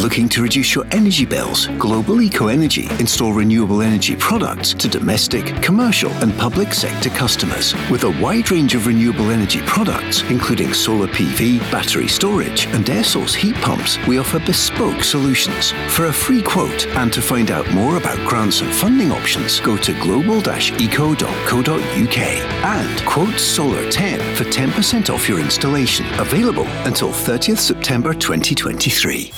Looking to reduce your energy bills? Global Eco Energy install renewable energy products to domestic, commercial, and public sector customers. With a wide range of renewable energy products, including solar PV, battery storage, and air source heat pumps, we offer bespoke solutions. For a free quote and to find out more about grants and funding options, go to global-eco.co.uk and quote Solar 10 for 10% off your installation. Available until 30th September 2023.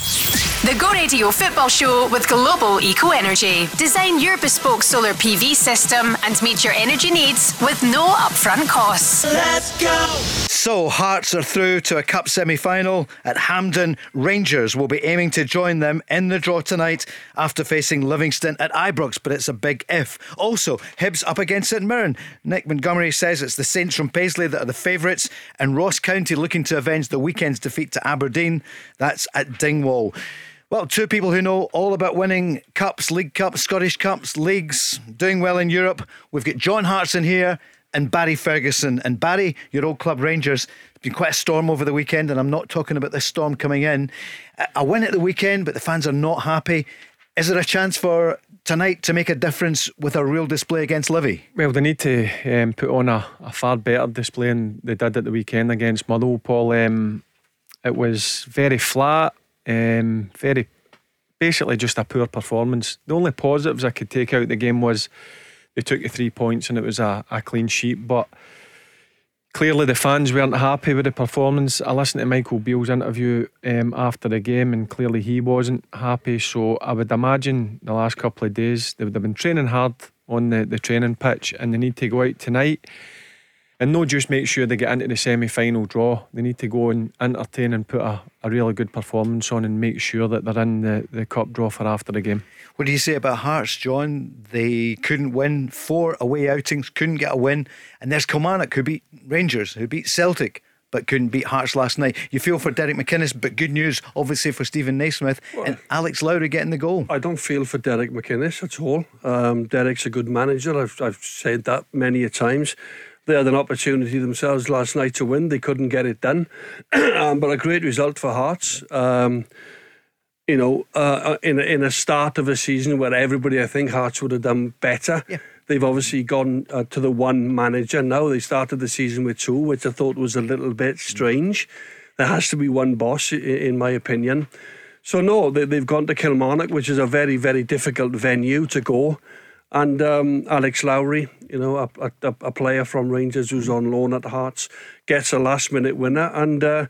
The Go Radio Football Show with Global Eco Energy. Design your bespoke solar PV system and meet your energy needs with no upfront costs. Let's go! So, Hearts are through to a cup semi final at Hampden. Rangers will be aiming to join them in the draw tonight after facing Livingston at Ibrox, but it's a big if. Also, Hibs up against St Mirren. Nick Montgomery says it's the Saints from Paisley that are the favourites, and Ross County looking to avenge the weekend's defeat to Aberdeen. That's at Dingwall. Well, two people who know all about winning cups, League Cups, Scottish Cups, leagues, doing well in Europe. We've got John Hartson here and Barry Ferguson. And Barry, your old club Rangers, it's been quite a storm over the weekend, and I'm not talking about this storm coming in. A win at the weekend, but the fans are not happy. Is there a chance for tonight to make a difference with a real display against Livy? Well, they need to um, put on a, a, far better display than they did at the weekend against Motherwell. Paul, um, it was very flat, um, very basically just a poor performance. The only positives I could take out the game was they took the three points and it was a, a clean sheet. But clearly the fans weren't happy with the performance. I listened to Michael Beale's interview um, after the game and clearly he wasn't happy. So I would imagine the last couple of days they would have been training hard on the, the training pitch and they need to go out tonight and not just make sure they get into the semi final draw. They need to go and entertain and put a, a really good performance on and make sure that they're in the, the cup draw for after the game. What do you say about Hearts, John? They couldn't win four away outings, couldn't get a win. And there's Kilmarnock who beat Rangers, who beat Celtic but couldn't beat Hearts last night. You feel for Derek McInnes, but good news, obviously, for Steven Naismith well, and Alex Lowry getting the goal. I don't feel for Derek McInnes at all. Um, Derek's a good manager. I've, I've said that many a times. They had an opportunity themselves last night to win. They couldn't get it done. um, but a great result for Hearts. Um, you know, uh, uh, in, in a start of a season where everybody, I think, Hearts would have done better. Yeah. They've obviously gone uh, to the one manager now. They started the season with two, which I thought was a little bit strange. There has to be one boss, in my opinion. So, no, they, they've gone to Kilmarnock, which is a very, very difficult venue to go. And um, Alex Lowry, you know, a, a, a, player from Rangers who's on loan at Hearts, gets a last minute winner. And uh,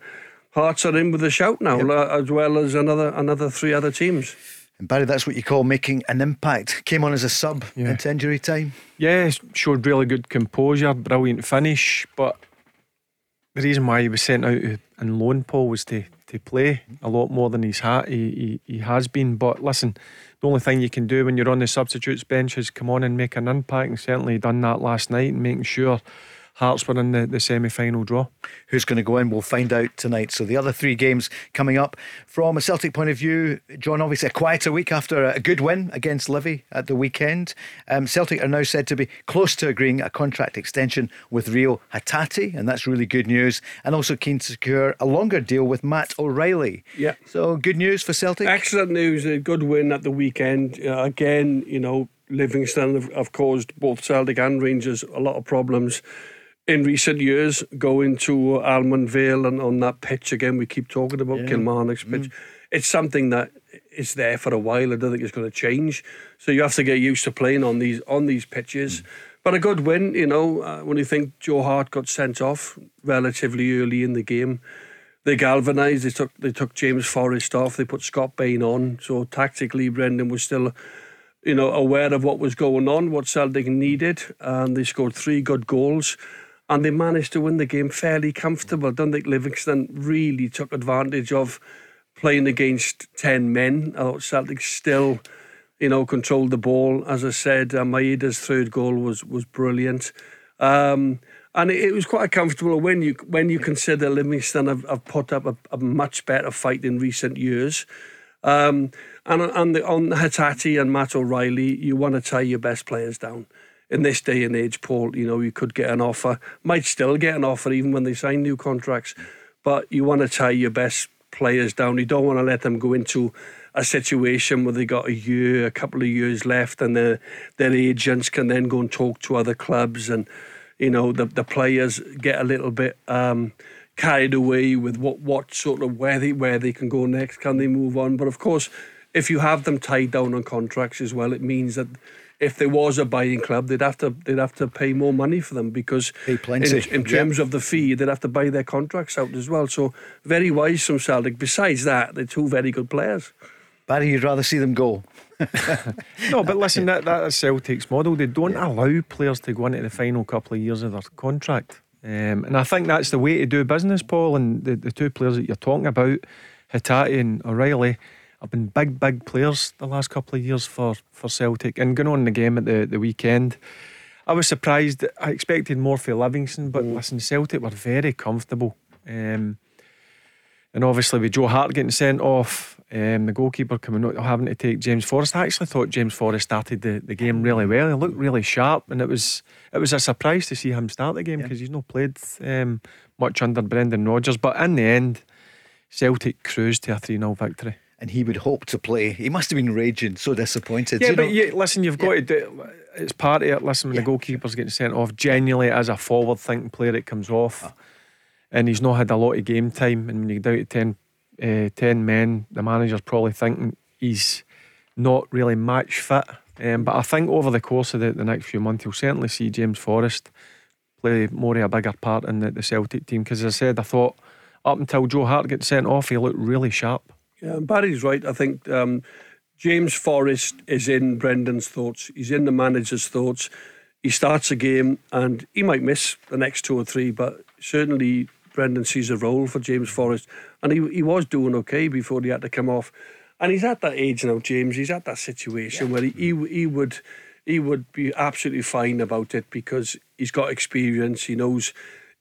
Hearts are in with a shout now, yep. as well as another another three other teams. And Barry, that's what you call making an impact. Came on as a sub yeah. into injury time. Yeah, showed really good composure, brilliant finish. But the reason why he was sent out in loan, Paul, was to, to play a lot more than he's ha- he, he, he has been. But listen, the only thing you can do when you're on the substitutes bench is come on and make an impact. And certainly done that last night and making sure Hearts were in the, the semi final draw. Who's going to go in? We'll find out tonight. So, the other three games coming up. From a Celtic point of view, John, obviously a quieter week after a good win against Livy at the weekend. Um, Celtic are now said to be close to agreeing a contract extension with Reo Hatate, and that's really good news. And also keen to secure a longer deal with Matt O'Riley. Yeah. So, good news for Celtic? Excellent news. A good win at the weekend. Uh, again, you know, Livingston have, have caused both Celtic and Rangers a lot of problems in recent years going to Almond Vale and on that pitch again we keep talking about yeah. Kilmarnock's pitch. Mm. It's something that is there for a while. I don't think it's going to change. So you have to get used to playing on these on these pitches. Mm. But a good win, you know, uh, when you think Joe Hart got sent off relatively early in the game, they galvanised. They took they took James Forrest off. They put Scott Bain on. So tactically, Brendan was still, you know, aware of what was going on, what Celtic needed, and they scored three good goals and they managed to win the game fairly comfortable. I don't think Livingston really took advantage of playing against 10 men. I thought Celtic still, you know, controlled the ball. As I said, uh, Maeda's third goal was was brilliant. Um, and it, it, was quite a comfortable win you, when you consider Livingston have, have put up a, a, much better fight in recent years. Um, and on, the, on Hatate and Matt O'Riley, you want to tie your best players down in this day and age, Paul, you know, you could get an offer, might still get an offer even when they sign new contracts, but you want to tie your best players down. You don't want to let them go into a situation where they got a year, a couple of years left, and their their agents can then go and talk to other clubs, and you know the the players get a little bit. Um, carried away with what, what sort of where they where they can go next, can they move on? But of course, if you have them tied down on contracts as well, it means that if there was a buying club, they'd have to they'd have to pay more money for them because in, in, terms of the fee, they'd have to buy their contracts out as well. So very wise from Celtic. Besides that, they're two very good players. Barry, you'd rather see them go. no, but listen, that that's Celtic's model. They don't yeah. allow players to go into the final couple of years of their contract. Um, and I think that's the way to do business, Paul. And the, the two players that you're talking about, Hatate and O'Riley, have been big, big players the last couple of years for, for Celtic. And going on the game at the, the weekend, I was surprised. I expected more for Livingston, but mm. listen, Celtic were very comfortable. Um, and obviously, with Joe Hart getting sent off, um, the goalkeeper coming out having to take James Forrest. I actually thought James Forrest started the, the game really well. He looked really sharp, and it was it was a surprise to see him start the game because yeah. he's not played um, much under Brendan Rodgers. But in the end, Celtic cruised to a 3 0 victory. And he would hope to play. He must have been raging, so disappointed. Yeah, you but you, listen, you've got to do it's part of it. Listen, when yeah. the goalkeeper's getting sent off, genuinely as a forward thinking player, it comes off. Oh and he's not had a lot of game time. And when you get down to 10, uh, 10 men, the manager's probably thinking he's not really match fit. Um, but I think over the course of the, the next few months, you'll certainly see James Forrest play more of a bigger part in the, the Celtic team. Because as I said, I thought up until Joe Hart gets sent off, he looked really sharp. Yeah, Barry's right. I think um, James Forrest is in Brendan's thoughts. He's in the manager's thoughts. He starts a game and he might miss the next two or three, but certainly Brendan sees a role for James Forrest, and he he was doing okay before he had to come off. And he's at that age now, James. He's at that situation yeah. where he, he he would he would be absolutely fine about it because he's got experience. He knows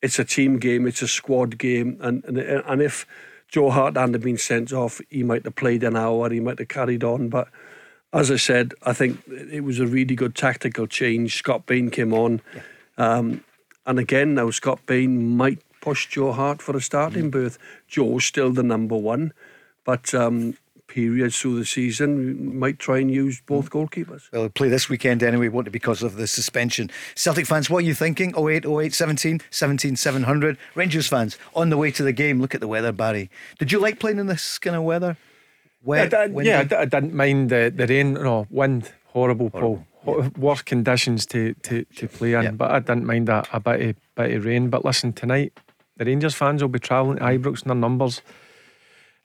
it's a team game, it's a squad game, and and, and if Joe Hart hadn't been sent off, he might have played an hour, he might have carried on. But as I said, I think it was a really good tactical change. Scott Bain came on. Yeah. Um, and again, now Scott Bain might push Joe Hart for a starting mm. berth. Joe's still the number one, but um, periods through the season might try and use both mm. goalkeepers. Well, play this weekend anyway, won't it, because of the suspension? Celtic fans, what are you thinking? 08, 08, 17, 17, 700. Rangers fans, on the way to the game, look at the weather, Barry. Did you like playing in this kind of weather? Wet, I, I, yeah, I, I, didn't mind the, the rain, no, wind, horrible, horrible. Paul. Yeah. Worst conditions to, to, to play in, yeah. but I didn't mind a, a bit of, bit of rain. But listen, tonight, the Rangers fans will be travelling to Ibrox in their numbers.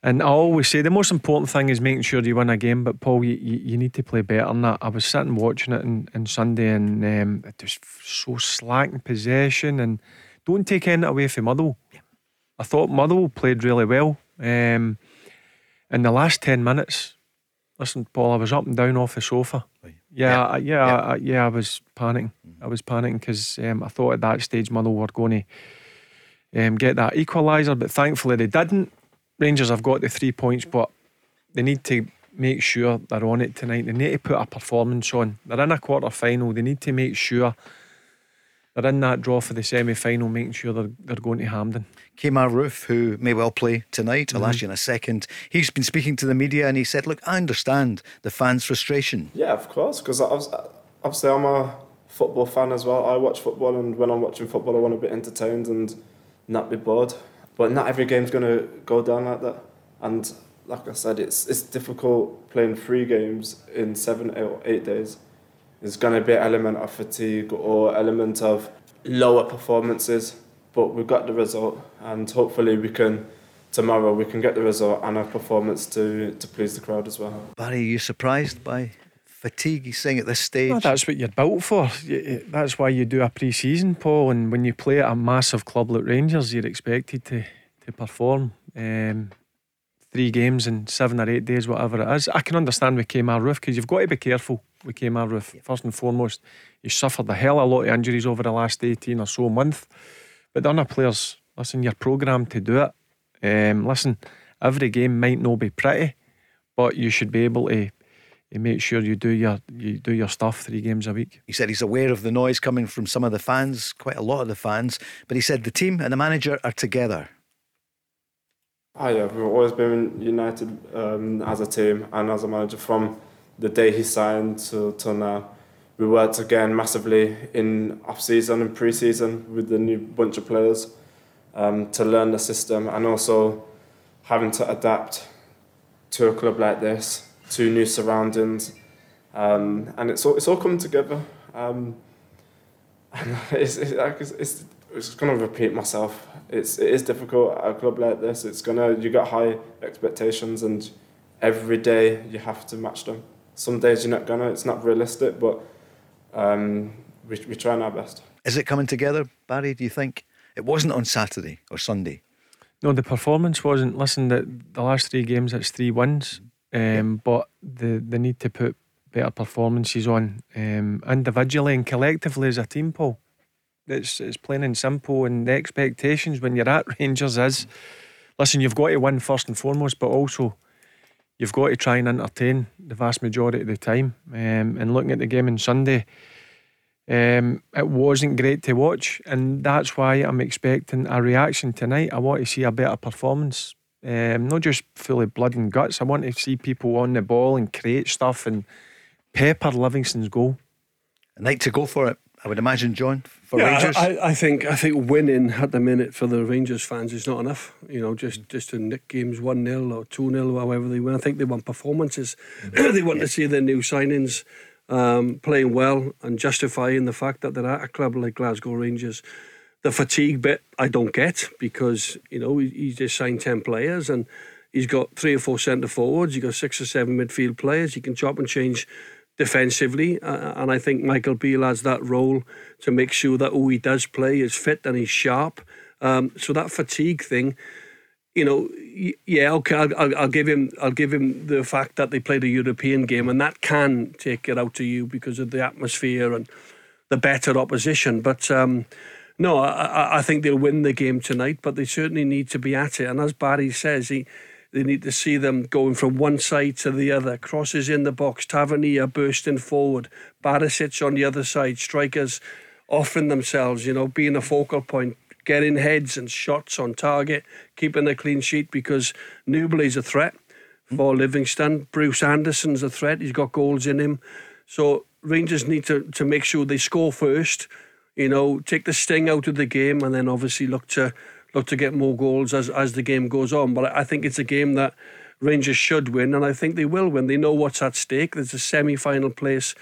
And I always say the most important thing is making sure you win a game. But Paul, you, you, you need to play better than that. I was sitting watching it on, on Sunday and um, it was so slack in possession and don't take anything away from Motherwell. I thought Motherwell played really well. Um, in the last 10 minutes, listen, Paul, I was up and down off the sofa. Yeah, yeah, I, yeah, yeah. I, yeah, I was panicking. I was panicking because um, I thought at that stage Motherwell were going to um, get that equaliser, but thankfully they didn't. Rangers have got the three points, but they need to make sure they're on it tonight. They need to put a performance on. They're in a quarter final. They need to make sure they're in that draw for the semi final, making sure they're, they're going to Hampden. Kemar Roofe, who may well play tonight, I'll mm-hmm. ask you in a second. He's been speaking to the media and he said, Look, I understand the fans' frustration. Yeah, of course, because obviously I'm a football fan as well. I watch football, and when I'm watching football, I want to be entertained. And not be bored. But not every game's going to go down like that. And like I said, it's it's difficult playing three games in seven or eight days. There's going to be an element of fatigue or element of lower performances. But we've got the result, and hopefully we can tomorrow we can get the result and a performance to to please the crowd as well. Barry, are you surprised by fatigue he's saying at this stage. Well, that's what you're built for. That's why you do a pre season, Paul. And when you play at a massive club like Rangers, you're expected to, to perform. Um, three games in seven or eight days, whatever it is. I can understand with Kemar Roofe because you've got to be careful with Kemar Roofe. Yeah. First and foremost, he suffered a hell of a lot of injuries over the last 18 or so months. But the other players, listen, you're programmed to do it. Um, listen, every game might not be pretty, but you should be able to you make sure you do your you do your stuff three games a week. He said he's aware of the noise coming from some of the fans, quite a lot of the fans, but he said the team and the manager are together. Oh yeah, we've always been united um, as a team and as a manager from the day he signed to till now. We worked again massively in off season and pre season with the new bunch of players um, to learn the system and also having to adapt to a club like this, to new surroundings, um, and it's all it's all come together. Um, and it's, it's, it's, it's going to repeat myself. It's it is difficult at a club like this. It's gonna you got high expectations and every day you have to match them. Some days you're not gonna. It's not realistic, but um, we we trying our best. Is it coming together, Barry? Do you think it wasn't on Saturday or Sunday? No, the performance wasn't. Listen, the the last three games it's three wins, um, but the the need to put better performances on um, individually and collectively as a team, Paul. It's, it's plain and simple. And the expectations when you're at Rangers is listen, you've got to win first and foremost, but also you've got to try and entertain the vast majority of the time. Um, and looking at the game on Sunday, um, it wasn't great to watch, and that's why I'm expecting a reaction tonight. I want to see a better performance, um, not just fully blood and guts. I want to see people on the ball and create stuff and pepper Livingston's goal. A night to go for it. I would imagine, John, for yeah, Rangers. I, I think I think winning at the minute for the Rangers fans is not enough. You know, just just to nick games one 0 or two 0 however they win. I think they want performances. Mm-hmm. they want yeah. to see their new signings um, playing well and justifying the fact that they're at a club like Glasgow Rangers. The fatigue bit I don't get because you know he, he just signed ten players and he's got three or four centre forwards. He's got six or seven midfield players. He can chop and change defensively. And I think Michael Beale has that role to make sure that who he does play is fit and he's sharp. Um, so that fatigue thing, you know, yeah, okay, I'll, I'll, give him, I'll give him the fact that they played a European game, and that can take it out to you because of the atmosphere and the better opposition. But um, no, I, I think they'll win the game tonight. But they certainly need to be at it. And as Barry says, he they need to see them going from one side to the other. Crosses in the box, Tavernier bursting forward, Barisic on the other side, strikers offering themselves, you know, being a focal point, getting heads and shots on target, keeping a clean sheet because Nouble's a threat for Livingston. Bruce Anderson's a threat. He's got goals in him. So Rangers need to, to make sure they score first, you know, take the sting out of the game and then obviously look to look to get more goals as, as the game goes on. But I think it's a game that Rangers should win, and I think they will win. They know what's at stake. There's a semi final place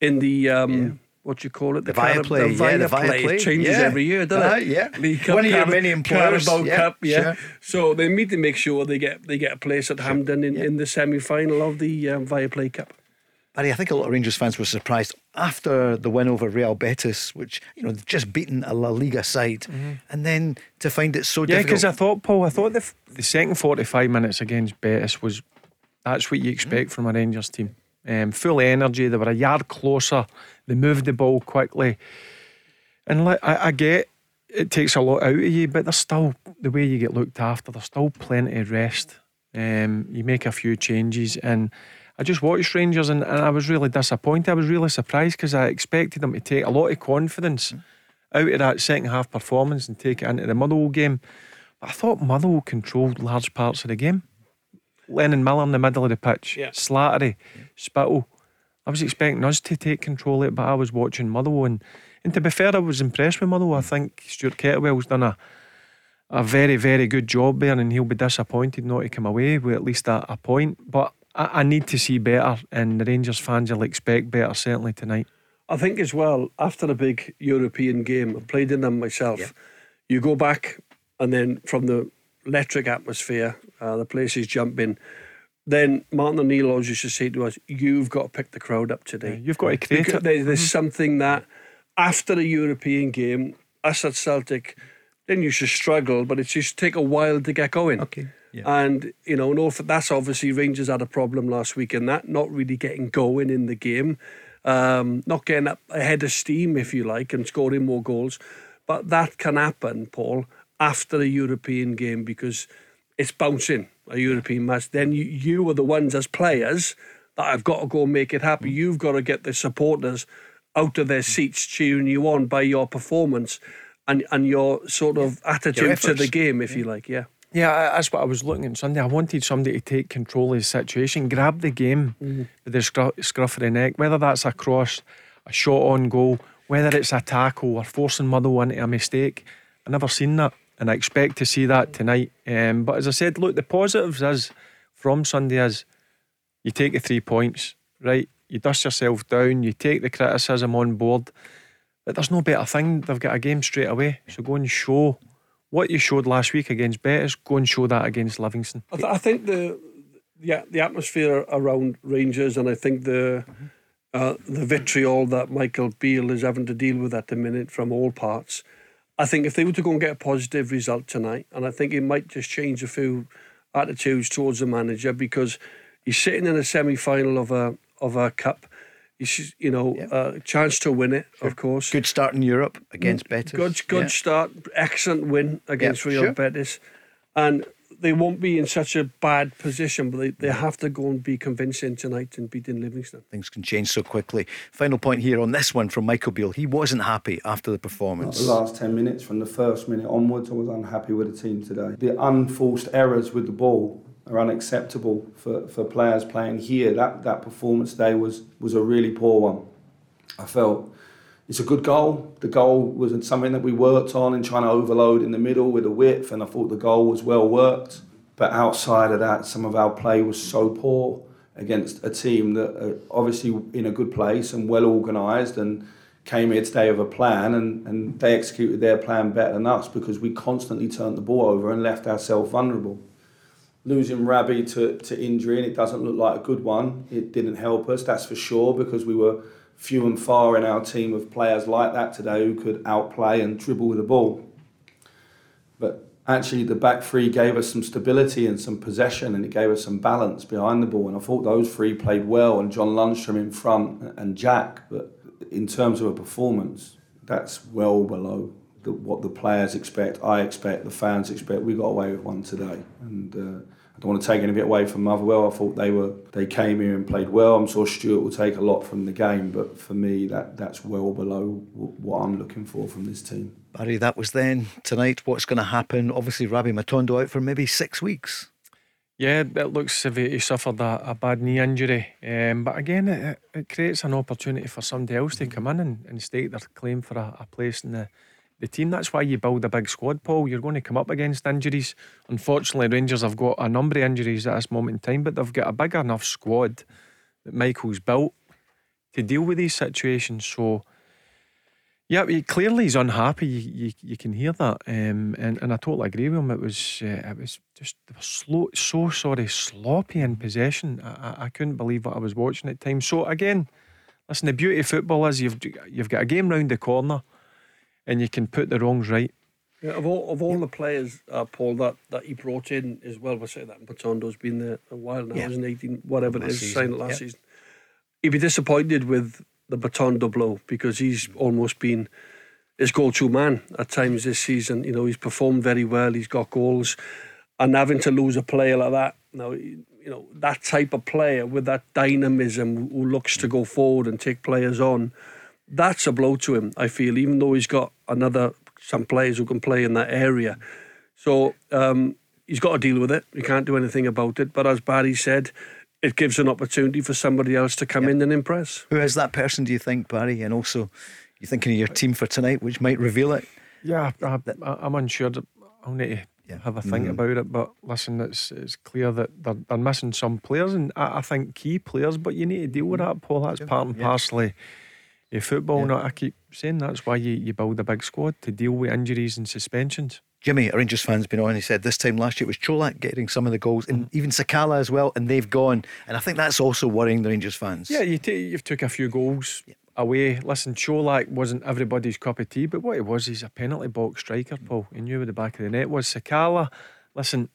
in the. Um, yeah. What do you call it? The, the Viaplay, yeah, the Viaplay. It changes yeah. every year, doesn't uh, it? Yeah, League Cup, One of your many employers. Carabao yeah, Cup, yeah. Sure. So they need to make sure they get they get a place at Hampden in, in the semi final of the um, Viaplay Cup. Barry, I think a lot of Rangers fans were surprised after the win over Real Betis, which you know just beaten a La Liga side, mm-hmm. and then to find it so yeah, difficult. Yeah, because I thought, Paul, I thought the the second forty five minutes against Betis was that's what you expect mm-hmm. from a Rangers team. Um, full energy, they were a yard closer, they moved the ball quickly, and like, I, I get it takes a lot out of you, but there's still the way you get looked after. There's still plenty of rest. Um, you make a few changes and I just watched Rangers and, and I was really disappointed. I was really surprised because I expected them to take a lot of confidence mm. out of that second half performance and take it into the Motherwell game. But I thought Motherwell controlled large parts of the game. Lennon Miller in the middle of the pitch, yeah. Slattery, yeah. Spittal. I was expecting us to take control of it, but I was watching Motherwell. And, and to be fair, I was impressed with Motherwell. I think Stuart Kettlewell's done a a very, very good job there, and he'll be disappointed not to come away with at least a, a point. But I, I need to see better, and the Rangers fans will expect better certainly tonight. I think as well after a big European game, I played in them myself. Yeah. You go back, and then from the electric atmosphere, uh, the place is jumping. Then Martin O'Neill always used to say to us, "You've got to pick the crowd up today. Yeah, you've got to create it." There's, there's mm-hmm. something that after a European game, us at Celtic, then you should struggle, but it just take a while to get going. Okay. Yeah. And, you know, no, that's obviously Rangers had a problem last week in that, not really getting going in the game, um, not getting up ahead of steam, if you like, and scoring more goals. But that can happen, Paul, after a European game because it's bouncing a European match. Then you, you are the ones as players that have got to go and make it happen. Mm. You've got to get the supporters out of their seats cheering you on by your performance and, and your sort of attitude your to the game, if yeah. you like. Yeah. Yeah, that's what I was looking at Sunday. I wanted somebody to take control of the situation, grab the game Mm-hmm. with the scruff, scruff of the neck, whether that's a cross, a shot on goal, whether it's a tackle or forcing Muddle into a mistake. I never seen that, and I expect to see that tonight. Um, but as I said, look, the positives is from Sunday is you take the three points, right? You dust yourself down, you take the criticism on board. But there's no better thing. They've got a game straight away. So go and show what you showed last week against Betis. Go and show that against Livingston. I, th- I think the yeah the atmosphere around Rangers and I think the uh, the vitriol that Michael Beale is having to deal with at the minute from all parts. I think if they were to go and get a positive result tonight, and I think it might just change a few attitudes towards the manager because he's sitting in a semi final of a of a cup. He's you know a uh, chance to win it, of course. Good start in Europe against mm, Betis. Good, good Yeah. start. Excellent win against Yeah, Real sure. Betis, and they won't be in such a bad position, but they, they have to go and be convincing tonight and beating Livingston. Things can change so quickly. Final point here on this one from Michael Beale. He wasn't happy after the performance. The last 10 minutes, from the first minute onwards, I was unhappy with the team today. The unforced errors with the ball are unacceptable for, for players playing here. That, that performance today was, was a really poor one. I felt it's a good goal. The goal was something that we worked on and trying to overload in the middle with a width, and I thought the goal was well worked. But outside of that, some of our play was so poor against a team that are obviously in a good place and well organised and came here today with a plan and, and they executed their plan better than us because we constantly turned the ball over and left ourselves vulnerable. Losing Rabbi to, to injury and it doesn't look like a good one, it didn't help us, that's for sure, because we were few and far in our team of players like that today who could outplay and dribble with the ball. But actually, the back three gave us some stability and some possession, and it gave us some balance behind the ball. And I thought those three played well, and John Lundstram in front and Jack. But in terms of a performance, that's well below what the players expect, I expect, the fans expect. We got away with one today, and. Uh, I don't want to take any of it away from Motherwell. I thought they were they came here and played well. I'm sure Stuart will take a lot from the game, but for me, that that's well below what I'm looking for from this team. Barry, that was then. Tonight, what's going to happen? Obviously, Rabbi Matondo out for maybe six weeks. Yeah, it looks as if he suffered a, a bad knee injury. Um, but again, it, it creates an opportunity for somebody else to come in and, and stake their claim for a, a place in the, the team. That's why you build a big squad, Paul. You're going to come up against injuries. Unfortunately, Rangers have got a number of injuries at this moment in time, but they've got a big enough squad that Michael's built to deal with these situations. So, yeah, he, clearly he's unhappy. You, you, you can hear that, um, and and I totally agree with him. It was uh, it was just slow, so sorry, sloppy in possession. I, I, I couldn't believe what I was watching at times. So again, listen, the beauty of football is you've you've got a game round the corner, and you can put the wrongs right. Yeah, of all of all the players, uh, Paul, that, that he brought in as well, we'll say that Matondo's been there a while now, Yeah. isn't 18, whatever it Last is, season, signed it last yeah. season. He'd be disappointed with the Matondo blow because he's almost been his go-to man at times this season. You know, he's performed very well. He's got goals, and having to lose a player like that, now you know that type of player with that dynamism who looks to go forward and take players on, that's a blow to him. I feel, even though he's got another some players who can play in that area, so um, he's got to deal with it. He can't do anything about it. But as Barry said. It gives an opportunity for somebody else to come in and impress. Who is that person, do you think, Barry? And also, you're thinking of your team for tonight, which might reveal it? Yeah, I, I, I'm unsure. I'll need to Yeah. have a think about it. But listen, it's it's clear that they're, they're missing some players, and I, I think key players. But you need to deal with that, Paul. That's part and Yeah. parcel of of football. And I keep saying that's why you, you build a big squad to deal with injuries and suspensions. Jimmy, a Rangers fan's been on. He said this time last year it was Colak getting some of the goals, and mm-hmm. even Sakala as well, and they've gone. And I think that's also worrying the Rangers fans. Yeah, you take, you've took a few goals away. Listen, Colak wasn't everybody's cup of tea, but what he was, he's a penalty box striker, mm. Paul. He knew where the back of the net was. Sakala, listen,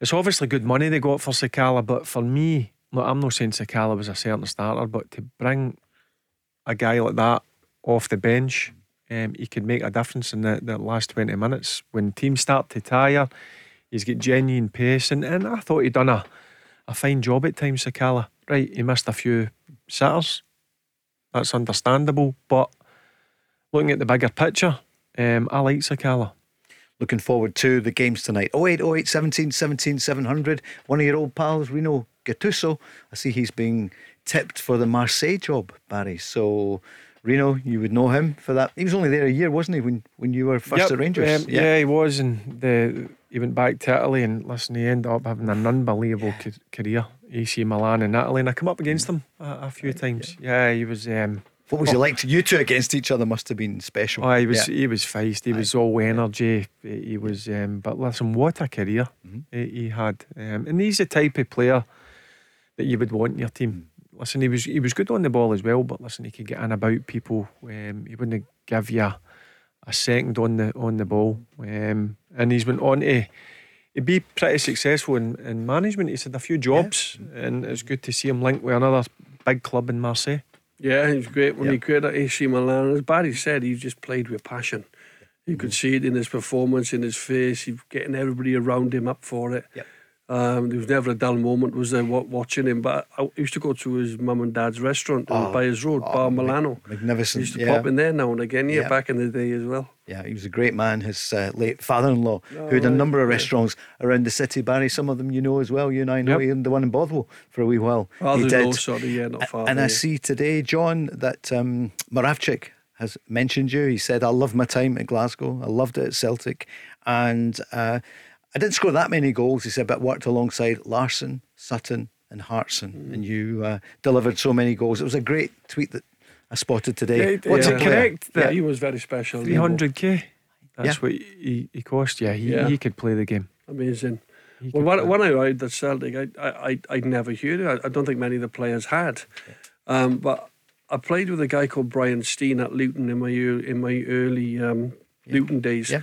it's obviously good money they got for Sakala, but for me, look, I'm not saying Sakala was a certain starter, but to bring a guy like that off the bench, um, he could make a difference in the, the last 20 minutes. When teams start to tire, he's got genuine pace, and, and I thought he'd done a, a fine job at times, Sakala. Right, he missed a few sitters. That's understandable, but looking at the bigger picture, um, I like Sakala. looking forward to the games tonight. 08, 08, 17, 17, 700. One of your old pals, Rino Gattuso. I see he's being tipped for the Marseille job, Barry. So, Rino, you would know him for that. He was only there a year, wasn't he, when, when you were first Yep, at Rangers? um, yeah. he was, and the, he went back to Italy, and listen, he ended up having an unbelievable ca- career. AC Milan and Italy, and I come up against him a, a few times. Yeah, he was. Um, What was he like? You two against each other must have been special. Oh, he was Yeah. he was feisty. He was all energy. He he was. Um, but listen, what a career Mm-hmm. he, he had. Um, and he's the type of player that you would want in your team. Listen, he was he was good on the ball as well. But listen, he could get in about people. Um, he wouldn't give you a, a second on the on the ball. Um, and he's went on to. He'd be pretty successful in, in management. He's had a few jobs, and it's good to see him linked with another big club in Marseille. Yeah, he was great when Yeah. he created at AC Milan. As Barry said, he just played with passion. You could see it in his performance, in his face. He's getting everybody around him up for it. Yep. Um, there was never a dull moment was there watching him. But I used to go to his mum and dad's restaurant on Oh, by his road, oh, Bar Milano. magnificent, He used to yeah. pop in there now and again. Yeah, Yeah. back in the day as well. Yeah, he was a great man. His uh, late father-in-law, who had a number of restaurants around the city. Barry, some of them you know as well. You and I know Yep. he owned the one in Bothwell for a wee while. he Father-in-law, did. sorry, yeah, not father. and I see today, John, that um, Moravcik has mentioned you. He said, "I loved my time at Glasgow. I loved it at Celtic, and uh, I didn't score that many goals." He said, "But worked alongside Larsson, Sutton, and Hartson, Mm. and you uh, delivered so many goals." It was a great tweet that I spotted today. Yeah, it- What's yeah. a player? correct Yeah, he was very special. Three hundred k. That's Yeah. what he, he cost. Yeah, he, Yeah. he could play the game. Amazing. He Well, when, when I arrived at Celtic, I, I, I, I'd never heard it. I, I don't think many of the players had. Um, but I played with a guy called Brian Stein at Luton in my in my early um, Luton days. Yeah.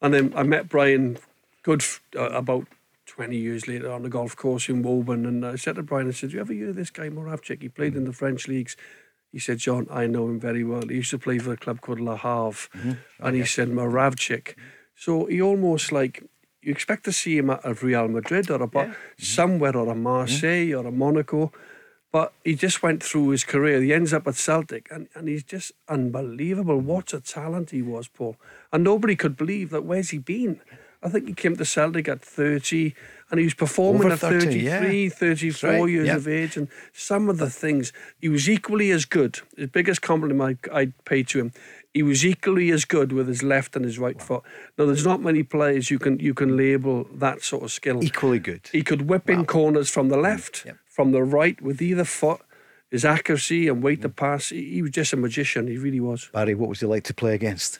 And then I met Brian good uh, about 20 years later on the golf course in Woburn. And I said to Brian, I said, Do you ever hear of this guy, Moravcik? He played in the French leagues. He said, John, I know him very well. He used to play for a club called La Havre. Mm-hmm. And oh, he said, Moravcik. So he almost like, you expect to see him at a Real Madrid or a Bar- mm-hmm. somewhere or a mm-hmm. Marseille or a Monaco. But he just went through his career. He ends up at Celtic, and, and he's just unbelievable. What a talent he was, Paul. And nobody could believe that. Where's he been? I think he came to Celtic at 30, and he was performing Over at 30, 33, yeah. 34 right, years yeah. of age. And some of the things, he was equally as good. The biggest compliment I, I'd pay to him. He was equally as good with his left and his right foot. Now, there's not many players you can you can label that sort of skill. Equally good. He could whip in corners from the mm, left, Yep. from the right, with either foot. His accuracy and weight to mm. pass, he, he was just a magician. He really was. Barry, what was he like to play against?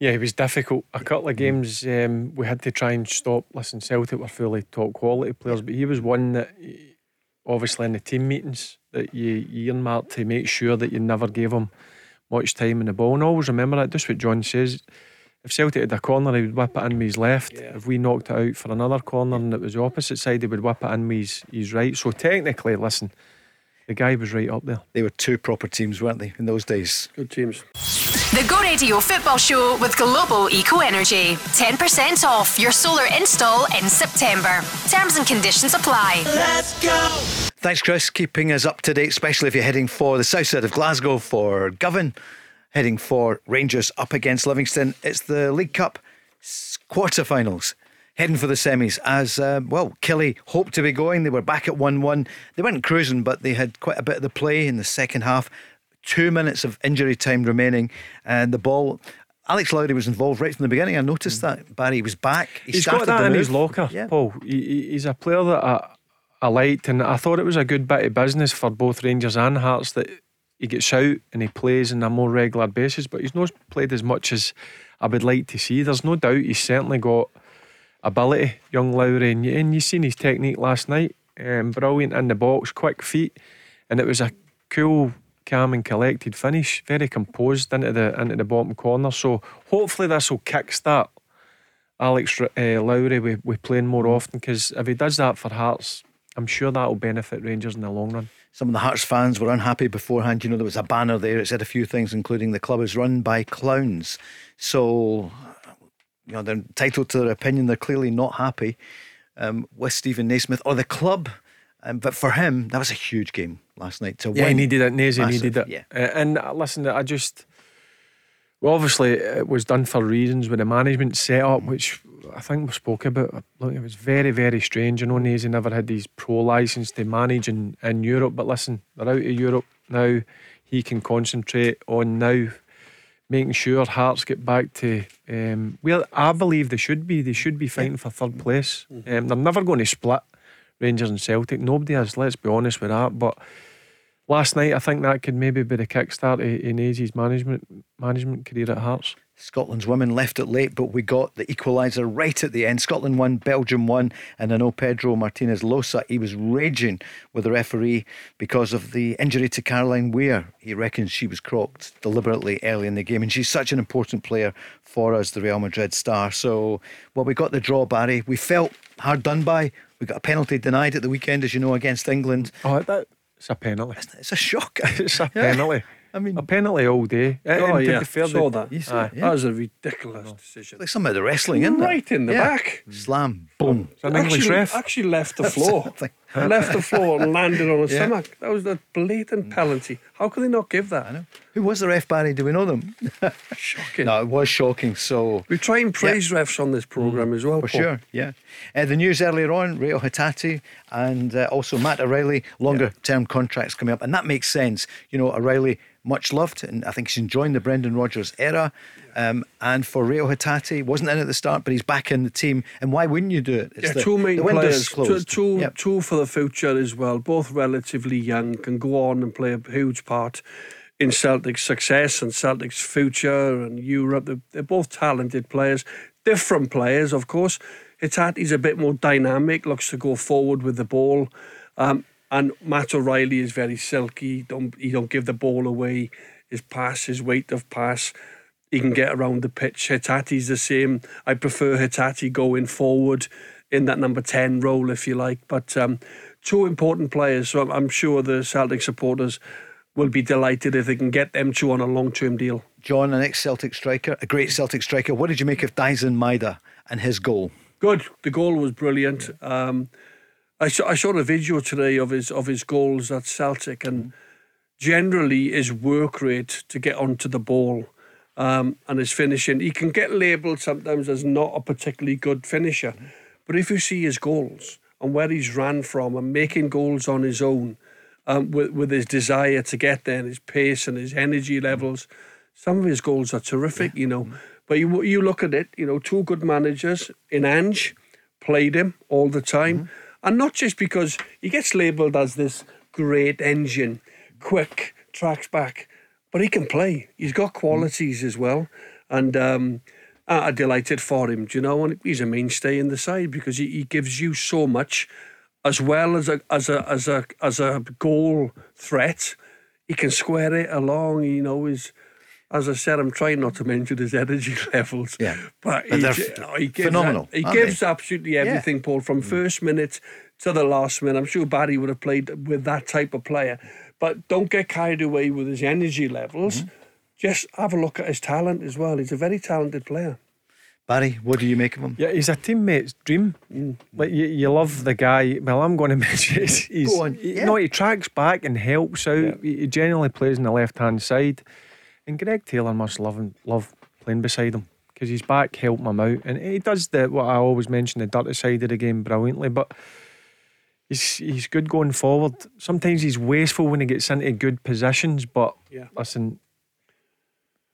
Yeah, it was difficult. A couple of games um, we had to try and stop. Listen, Celtic were fully top quality players, but he was one that, obviously, in the team meetings that you, you earmarked to make sure that you never gave him much time in the ball. And always remember that. Just what John says. If Celtic had a corner, he would whip it in with his left. Yeah. If we knocked it out for another corner and it was the opposite side, he would whip it in with his, his right. So technically, listen, the guy was right up there. They were two proper teams, weren't they, in those days? Good teams. The Go Radio Football Show with Global Eco Energy. 10% off your solar install in September. Terms and conditions apply. Let's go! Thanks, Chris. Keeping us up to date, especially if you're heading for the south side of Glasgow for Govan, heading for Rangers up against Livingston. It's the League Cup quarter-finals. Heading for the semis as, uh, well, Killy hoped to be going. They were back at 1 1. They weren't cruising, but they had quite a bit of the play in the second half. Two minutes of injury time remaining, and the ball. Alex Lowry was involved right from the beginning. I noticed that. Barry was back. He He's started got that in move. his locker, Yeah. Paul. He, he- he's a player that I, I liked, and I thought it was a good bit of business for both Rangers and Hearts that he gets out and he plays on a more regular basis. But he's not played as much as I would like to see. There's no doubt he's certainly got ability, young Lowry, and you, and you seen his technique last night. Um, brilliant in the box, quick feet, and it was a cool, calm and collected finish. Very composed into the into the bottom corner. So hopefully this will kickstart Alex uh, Lowry with, with playing more often because if he does that for Hearts, I'm sure that will benefit Rangers in the long run. Some of the Hearts fans were unhappy beforehand. You know, there was a banner there. It said a few things, including the club is run by clowns. So, you know, they're entitled to their opinion. They're clearly not happy um, with Steven Naismith or the club. Um, but for him, that was a huge game last night to Yeah, win. he needed it. Nazy needed it. yeah. Uh, and uh, listen, I just, Well, obviously, it was done for reasons with the management setup, which I think we spoke about. Look, it was very, very strange. You know, Nazy never had these pro license to manage in, in Europe. But listen, they're out of Europe now. He can concentrate on now making sure Hearts get back to um, well, I believe they should be. They should be fighting for third place. Mm-hmm. Um, they're never going to split Rangers and Celtic. Nobody has. Let's be honest with that. But last night, I think that could maybe be the kickstart in Nazy's management management career at Hearts. Scotland's women left it late, but we got the equaliser right at the end. Scotland won, Belgium won, and I know Pedro Martinez Losa, he was raging with the referee because of the injury to Caroline Weir. He reckons she was crocked deliberately early in the game, and she's such an important player for us, the Real Madrid star. So, well, we got the draw, Barry. We felt hard done by. We got a penalty denied at the weekend, as you know, against England. Oh, that, it's a penalty. It's a shock. it's a penalty. I mean, a penalty all day. Oh and yeah, fair, saw that. yeah. That was a ridiculous oh. decision. Like some of the wrestling, isn't Right in the yeah. back. Slam, boom. It's an actually, English ref. Actually left the floor. Left the floor and landed on his yeah. stomach. That was a blatant penalty. How could they not give that? I know. Who was the ref, Barry? Do we know them? shocking. No, it was shocking. So we try and praise yeah. refs on this program mm, as well. For Paul. sure, yeah. Uh, the news earlier on: Reo Hatate and uh, also Matt O'Riley longer term contracts coming up, and that makes sense. You know, O'Riley much loved, and I think he's enjoying the Brendan Rodgers era. Um, and for Reo Hatate, wasn't in at the start, but he's back in the team. And why wouldn't you do it? It's yeah, the, two main players, two, two, yep. two for the future as well. Both relatively young, can go on and play a huge part in Celtic's success and Celtic's future and Europe. They're, they're both talented players, different players, of course. Hatate's a bit more dynamic, looks to go forward with the ball. Um, and Matt O'Riley is very silky. Don't he don't give the ball away. His pass, his weight of pass, he can get around the pitch. Hatate's the same. I prefer Hatate going forward in that number ten role, if you like. But um, two important players. So I'm, sure the Celtic supporters will be delighted if they can get them two on a long term deal. John, an ex Celtic striker, a great Celtic striker. What did you make of Daizen Maeda and his goal? Good. The goal was brilliant. Um, I saw I saw a video today of his of his goals at Celtic, and generally his work rate to get onto the ball um, and his finishing. He can get labelled sometimes as not a particularly good finisher, but if you see his goals and where he's ran from and making goals on his own, um, with with his desire to get there and his pace and his energy levels, some of his goals are terrific. Yeah. You know, but you you look at it, you know, two good managers in Ange played him all the time. Mm-hmm and not just because he gets labelled as this great engine, quick, tracks back, but he can play. He's got qualities as well. And um, I'm delighted for him, do you know? And he's a mainstay in the side because he, he gives you so much as well as a as a as a as a goal threat. He can square it along, you know, he's as I said, I'm trying not to mention his energy levels. Yeah, but, but he, he, gives phenomenal. he gives they? absolutely everything, yeah. Paul, from mm. first minute to the last minute. I'm sure Barry would have played with that type of player, but don't get carried away with his energy levels. Mm-hmm. Just have a look at his talent as well. He's a very talented player. Barry, what do you make of him? Yeah, he's a teammate's dream. Mm. Like you, you love the guy. Well, I'm going to mention it. He's, Go on. Yeah. No, he tracks back and helps out. Yeah. He generally plays on the left hand side. And Greg Taylor must love him, love playing beside him because he's back helping him out, and he does the what I always mention the dirty side of the game brilliantly. But he's he's good going forward. Sometimes he's wasteful when he gets into good positions, but yeah. listen,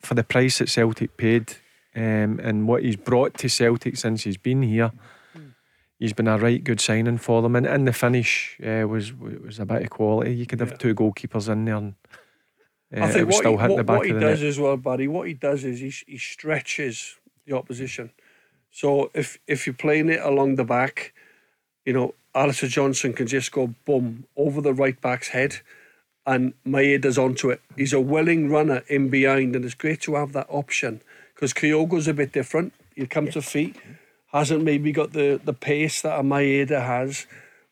for the price that Celtic paid um, and what he's brought to Celtic since he's been here. He's been a right good signing for them, and, and the finish uh, was was a bit of quality. You could have yeah. two goalkeepers in there, and I think what, he, what, what he does net. as well, Barry, what he does is he, he stretches the opposition. So if if you're playing it along the back, you know, Alistair Johnston can just go boom over the right back's head and Maeda's onto it. He's a willing runner in behind, and it's great to have that option because Kyogo's a bit different. He comes yeah. to feet, hasn't maybe got the, the pace that a Maeda has,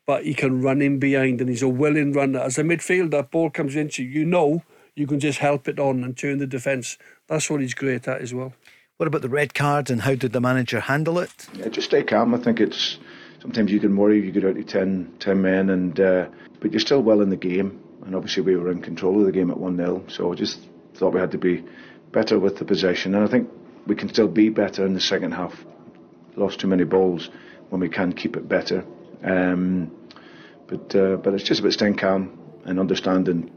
but he can run in behind and he's a willing runner. As a midfielder, ball comes into you, you know you can just help it on and turn the defence. That's what he's great at as well. What about the red cards and how did the manager handle it? Yeah, just stay calm. I think it's sometimes you can worry. You get out to 10, 10 men, and uh, but you're still well in the game. And obviously we were in control of the game at one 0 So I just thought we had to be better with the possession, and I think we can still be better in the second half. Lost too many balls when we can keep it better. Um, but uh, but it's just about staying calm and understanding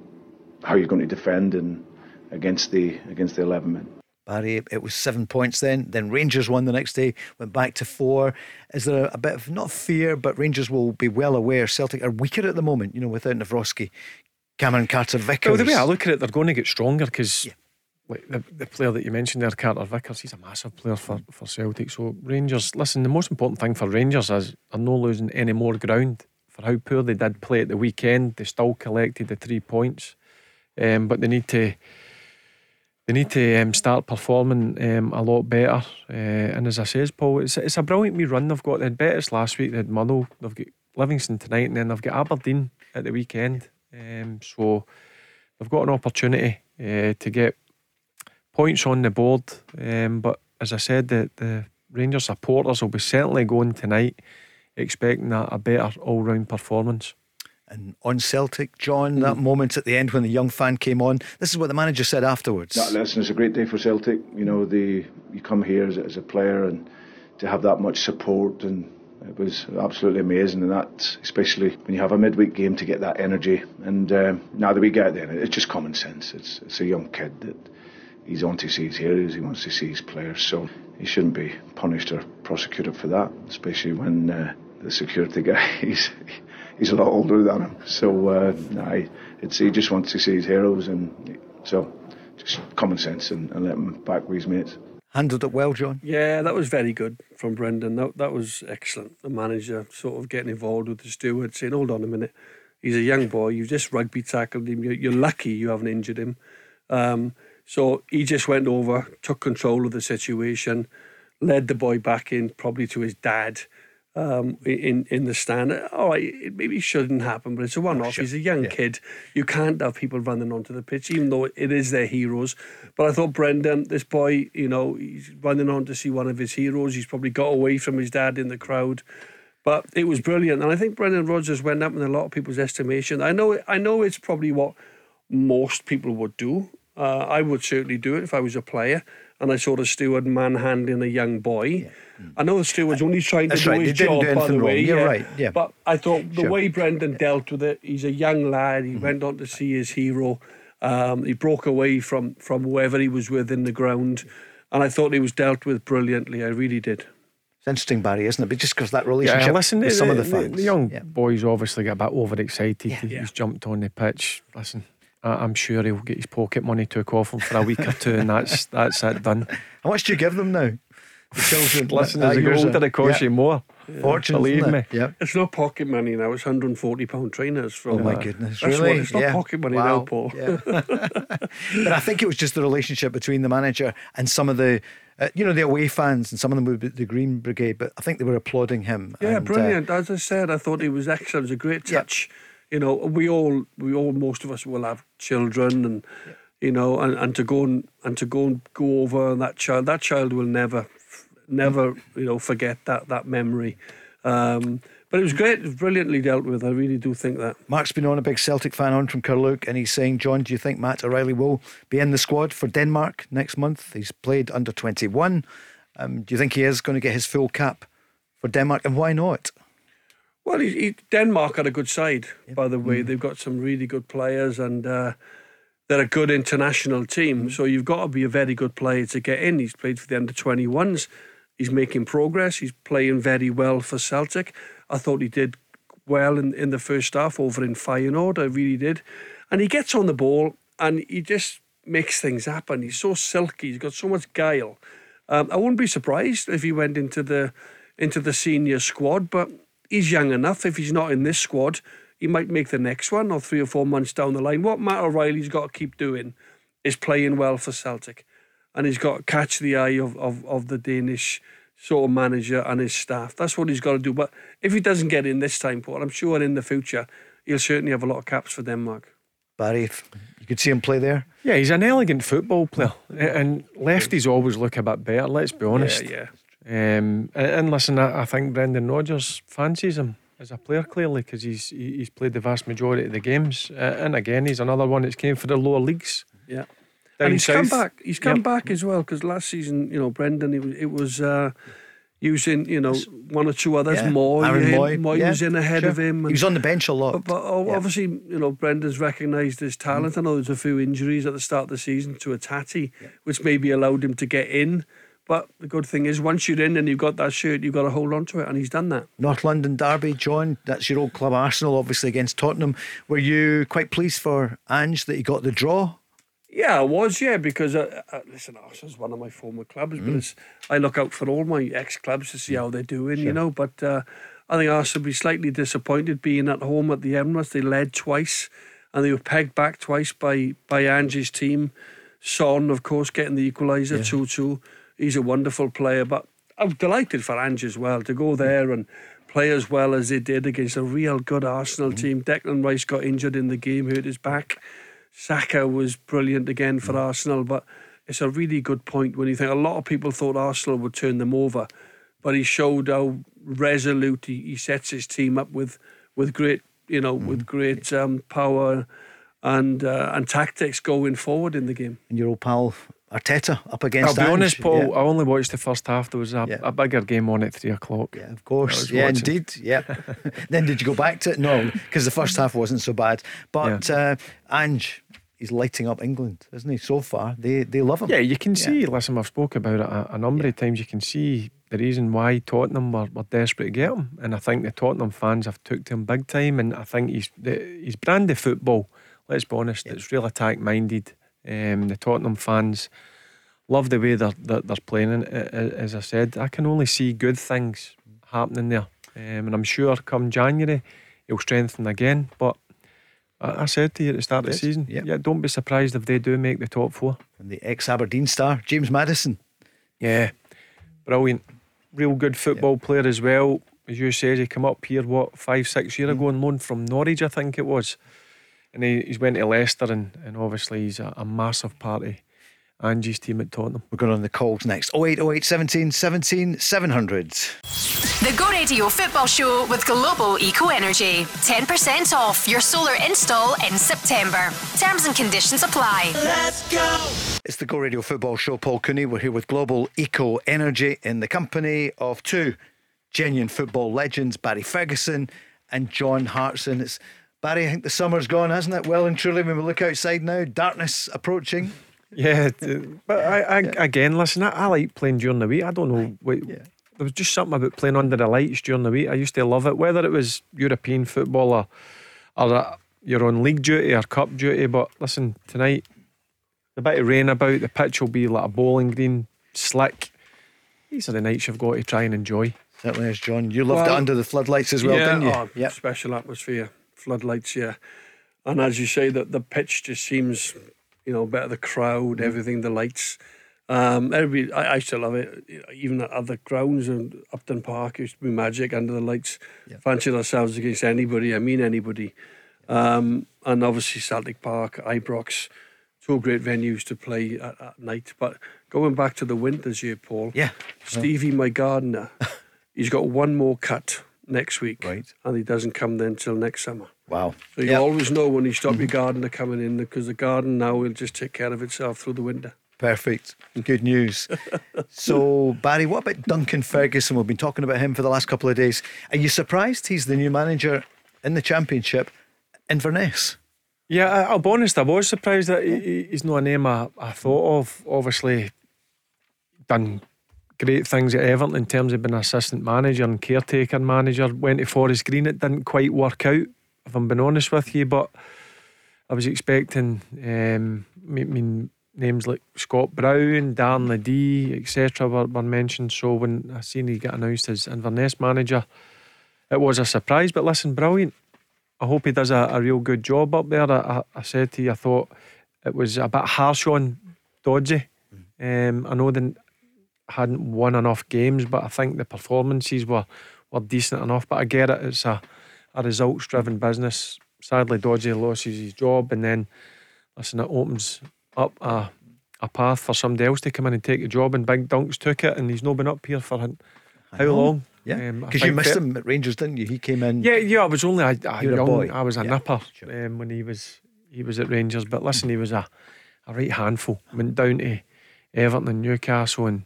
how you're going to defend and against the against the eleven men. Barry, it was seven points then. Then Rangers won the next day, went back to four. Is there a, bit of not fear, but Rangers will be well aware Celtic are weaker at the moment, you know, without Nawrocki, Cameron Carter Vickers. Well, the way I look at it, they're going to get stronger because yeah. like the, the player that you mentioned there, Carter Vickers, he's a massive player for, for Celtic. So Rangers, listen, the most important thing for Rangers is are not losing any more ground. For how poor they did play at the weekend, they still collected the three points, um, but they need to they need to um, start performing um, a lot better. Uh, and as I says, Paul, it's, it's a brilliant wee run they've got. They had Betis last week, they had Motherwell, they've got Livingston tonight, and then they've got Aberdeen at the weekend. Um, so they've got an opportunity uh, to get points on the board. Um, but as I said, the, the Rangers supporters will be certainly going tonight expecting a, a better all round performance. And on Celtic, John, that mm. moment at the end when the young fan came on, this is what the manager said afterwards. That, listen, it's a great day for Celtic. You know, the you come here as, as a player and to have that much support and it was absolutely amazing and that especially when you have a midweek game to get that energy and um, now that we get there it's just common sense it's, it's a young kid that he's on to see his heroes he wants to see his players so he shouldn't be punished or prosecuted for that especially when uh, the security guy he's he's a lot older than him. So uh, I, it's he just wants to see his heroes, and so just common sense and, and let him back with his mates. Handled it well, John. Yeah, that was very good from Brendan. That that was excellent. The manager sort of getting involved with the steward, saying, "Hold on a minute, he's a young boy. You just rugby tackled him. You're, you're lucky you haven't injured him." Um, so he just went over, took control of the situation, led the boy back in, probably to his dad um, in in the stand. All right, it maybe shouldn't happen, but it's a one-off. Sure. He's a young yeah. kid. You can't have people running onto the pitch, even though it is their heroes. But I thought Brendan, this boy, you know, he's running on to see one of his heroes. He's probably got away from his dad in the crowd. But it was brilliant, and I think Brendan Rodgers went up in a lot of people's estimation. I know, I know, it's probably what most people would do. Uh, I would certainly do it if I was a player and I saw the steward manhandling a young boy. Yeah. Mm. I know the steward's only trying to do right. his job, by the way. You're yeah. right. Yeah. But I thought the sure. way Brendan dealt with it, he's a young lad. He mm-hmm. went on to see his hero. Um, he broke away from from whoever he was with in the ground, and I thought he was dealt with brilliantly. I really did. It's interesting, Barry, isn't it? But just because that relationship yeah, listen, with the, some of the fans. The, young yeah. boys obviously get a bit overexcited. Yeah. He's jumped on the pitch. Listen, I'm sure he'll get his pocket money took off him for a week or two, and that's that's it done. How much do you give them now? The children, listen, as you older, it costs yeah. you more. Yeah. Fortune, believe me. Yeah, it's not pocket money now. It's 140 pound trainers. From, oh my goodness, really? What, it's not yeah. pocket money wow. now, Paul. Yeah. but I think it was just the relationship between the manager and some of the. Uh, you know the away fans and some of them were the Green Brigade, but I think they were applauding him. Yeah, and, uh, brilliant. Uh, As I said, I thought he was excellent. It was a great touch. Yeah you know, we all, we all, most of us will have children, and yeah. you know, and, and to go and and to go and go over that child, that child will never, never, you know, forget that that memory. Um, but it was great, brilliantly dealt with. I really do think that. Mark's been on a big Celtic fan on from Kirlook, and he's saying, John, do you think Matt O'Riley will be in the squad for Denmark next month? He's played under 21. Um, do you think he is going to get his full cap for Denmark, and why not? Well, he, he, Denmark had a good side, by the way. Mm. They've got some really good players and uh, they're a good international team. Mm. So you've got to be a very good player to get in. He's played for the under 21s. He's making progress. He's playing very well for Celtic. I thought he did well in, in the first half over in Feyenoord. I really did. And he gets on the ball and he just makes things happen. He's so silky. He's got so much guile. Um, I wouldn't be surprised if he went into the into the senior squad, but he's young enough. If he's not in this squad, he might make the next one or three or four months down the line. What Matt O'Riley's got to keep doing is playing well for Celtic. And he's got to catch the eye of, of, of the Danish sort of manager and his staff. That's what he's got to do. But if he doesn't get in this time, Paul, I'm sure in the future he'll certainly have a lot of caps for Denmark. Barry, you could see him play there. Yeah, he's an elegant football player, and lefties always look a bit better. Let's be honest. Yeah, yeah. Um, and listen, I, I think Brendan Rodgers fancies him as a player clearly because he's he's played the vast majority of the games. Uh, and again, he's another one that's came for the lower leagues. Yeah. Down and he's south. come back. He's come Yep. back as well because last season, you know, Brendan, it was, it was uh, using, you know, one or two others Yeah. more. Aaron yeah, Mooy, Mooy yeah, was in ahead sure. of him. He was on the bench a lot. But, but oh, Yeah. obviously, you know, Brendan's recognised his talent. I know there's a few injuries at the start of the season to Hatate, which maybe allowed him to get in. But the good thing is, once you're in and you've got that shirt, you've got to hold on to it, and he's done that. North London derby, John. That's your old club, Arsenal, obviously against Tottenham. Were you quite pleased for Ange that he got the draw? Yeah, I was, yeah, because uh, uh, listen, Arsenal's one of my former clubs, but it's, I look out for all my ex clubs to see how they're doing, you know. But uh, I think Arsenal will be slightly disappointed being at home at the Emirates. They led twice and they were pegged back twice by, by Ange's team. Son, of course, getting the equaliser 2 2. He's a wonderful player, but I'm delighted for Ange as well to go there and play as well as he did against a real good Arsenal team. Declan Rice got injured in the game, hurt his back. Saka was brilliant again for Arsenal, but it's a really good point when you think a lot of people thought Arsenal would turn them over, but he showed how resolute he, he sets his team up with with great you know with great um, power and uh, and tactics going forward in the game. And your old pal Arteta up against. I'll be Ange. honest, Paul. Yeah. I only watched the first half. There was a, Yeah. a bigger game on at three o'clock. Yeah, of course. Yeah, watching. indeed. Yeah. then did you go back to it? No, because the first half wasn't so bad. But uh, Ange, he's lighting up England, isn't he? So far, they they love him. Yeah, you can see. Listen, I've spoke about it a, a number of times. You can see the reason why Tottenham were, were desperate to get him, and I think the Tottenham fans have took to him big time. And I think he's the, his brand of football. Let's be honest, it's real attack minded. Um, the Tottenham fans love the way they're they're, they're playing. And uh, uh, as I said, I can only see good things happening there. Um, and I'm sure come January he'll strengthen again. But I, said to you at the start of the season, yeah. yeah, don't be surprised if they do make the top four. And the ex Aberdeen star, James Maddison. Yeah, brilliant. Real good football player as well. As you said, he came up here, what, five, six years ago on loan from Norwich, I think it was. And he, he's went to Leicester, and, and obviously he's a, a massive part of Ange's team at Tottenham. We're going on the calls next. 0808 17 17 700. The Go Radio Football Show with Global Eco Energy. 10% off your solar install in September. Terms and conditions apply. Let's go! It's the Go Radio Football Show. Paul Cooney. We're here with Global Eco Energy in the company of two genuine football legends, Barry Ferguson and John Hartson. It's Barry, I think the summer's gone, hasn't it? Well and truly, when we look outside now, darkness approaching. Yeah, but I, I, again, listen, I, I like playing during the week. I don't know. Wait, Yeah. There was just something about playing under the lights during the week. I used to love it, whether it was European football or, or uh, you're on league duty or cup duty. But listen, tonight, the bit of rain about, the pitch will be like a bowling green, slick. These are the nights you've got to try and enjoy. Certainly is, John. You loved it under the floodlights as well, yeah, didn't you? oh, Yep. special atmosphere, floodlights, yeah. And as you say, that the pitch just seems, you know, better. The crowd, everything, the lights. Um, everybody, I, I still love it. Even at other grounds and Upton Park used to be magic under the lights. Fancy ourselves against anybody. I mean anybody. Um, and obviously Celtic Park, Ibrox, two great venues to play at, at night. But going back to the winters here, Paul. Yeah. Stevie, my gardener, he's got one more cut next week. Right. And he doesn't come then till next summer. Wow. So you Yep. always know when you stop your mm-hmm. gardener coming in because the garden now will just take care of itself through the winter. Perfect. Good news. so, Barry, what about Duncan Ferguson? We've been talking about him for the last couple of days. Are you surprised he's the new manager in the Championship in Inverness? Yeah, I, I'll be honest. I was surprised that he, he- he's not a name I, I thought of. Obviously, done great things at Everton in terms of being assistant manager and caretaker manager. Went to Forest Green. It didn't quite work out, if I'm being honest with you. But I was expecting, um, I mean, names like Scott Brown, Darren Ledee, etc. Were, were mentioned. So when I seen he got announced as Inverness manager, it was a surprise. But listen, brilliant. I hope he does a, a real good job up there. I, I, said to you, I thought it was a bit harsh on Doddsy. Um, I know they hadn't won enough games, but I think the performances were, were decent enough. But I get it, it's a, a results driven business. Sadly, Doddsy loses his job, and then listen, it opens up a, a path for somebody else to come in and take the job. And Big Dunks took it, and he's not been up here for how long? Yeah. Um, Because you missed him at Rangers, didn't you? He came in. yeah, yeah. I was only a, a You a young. boy. I was a Yeah, nipper sure. um, when he was he was at Rangers. But listen, he was a a right handful. Went down to Everton and Newcastle and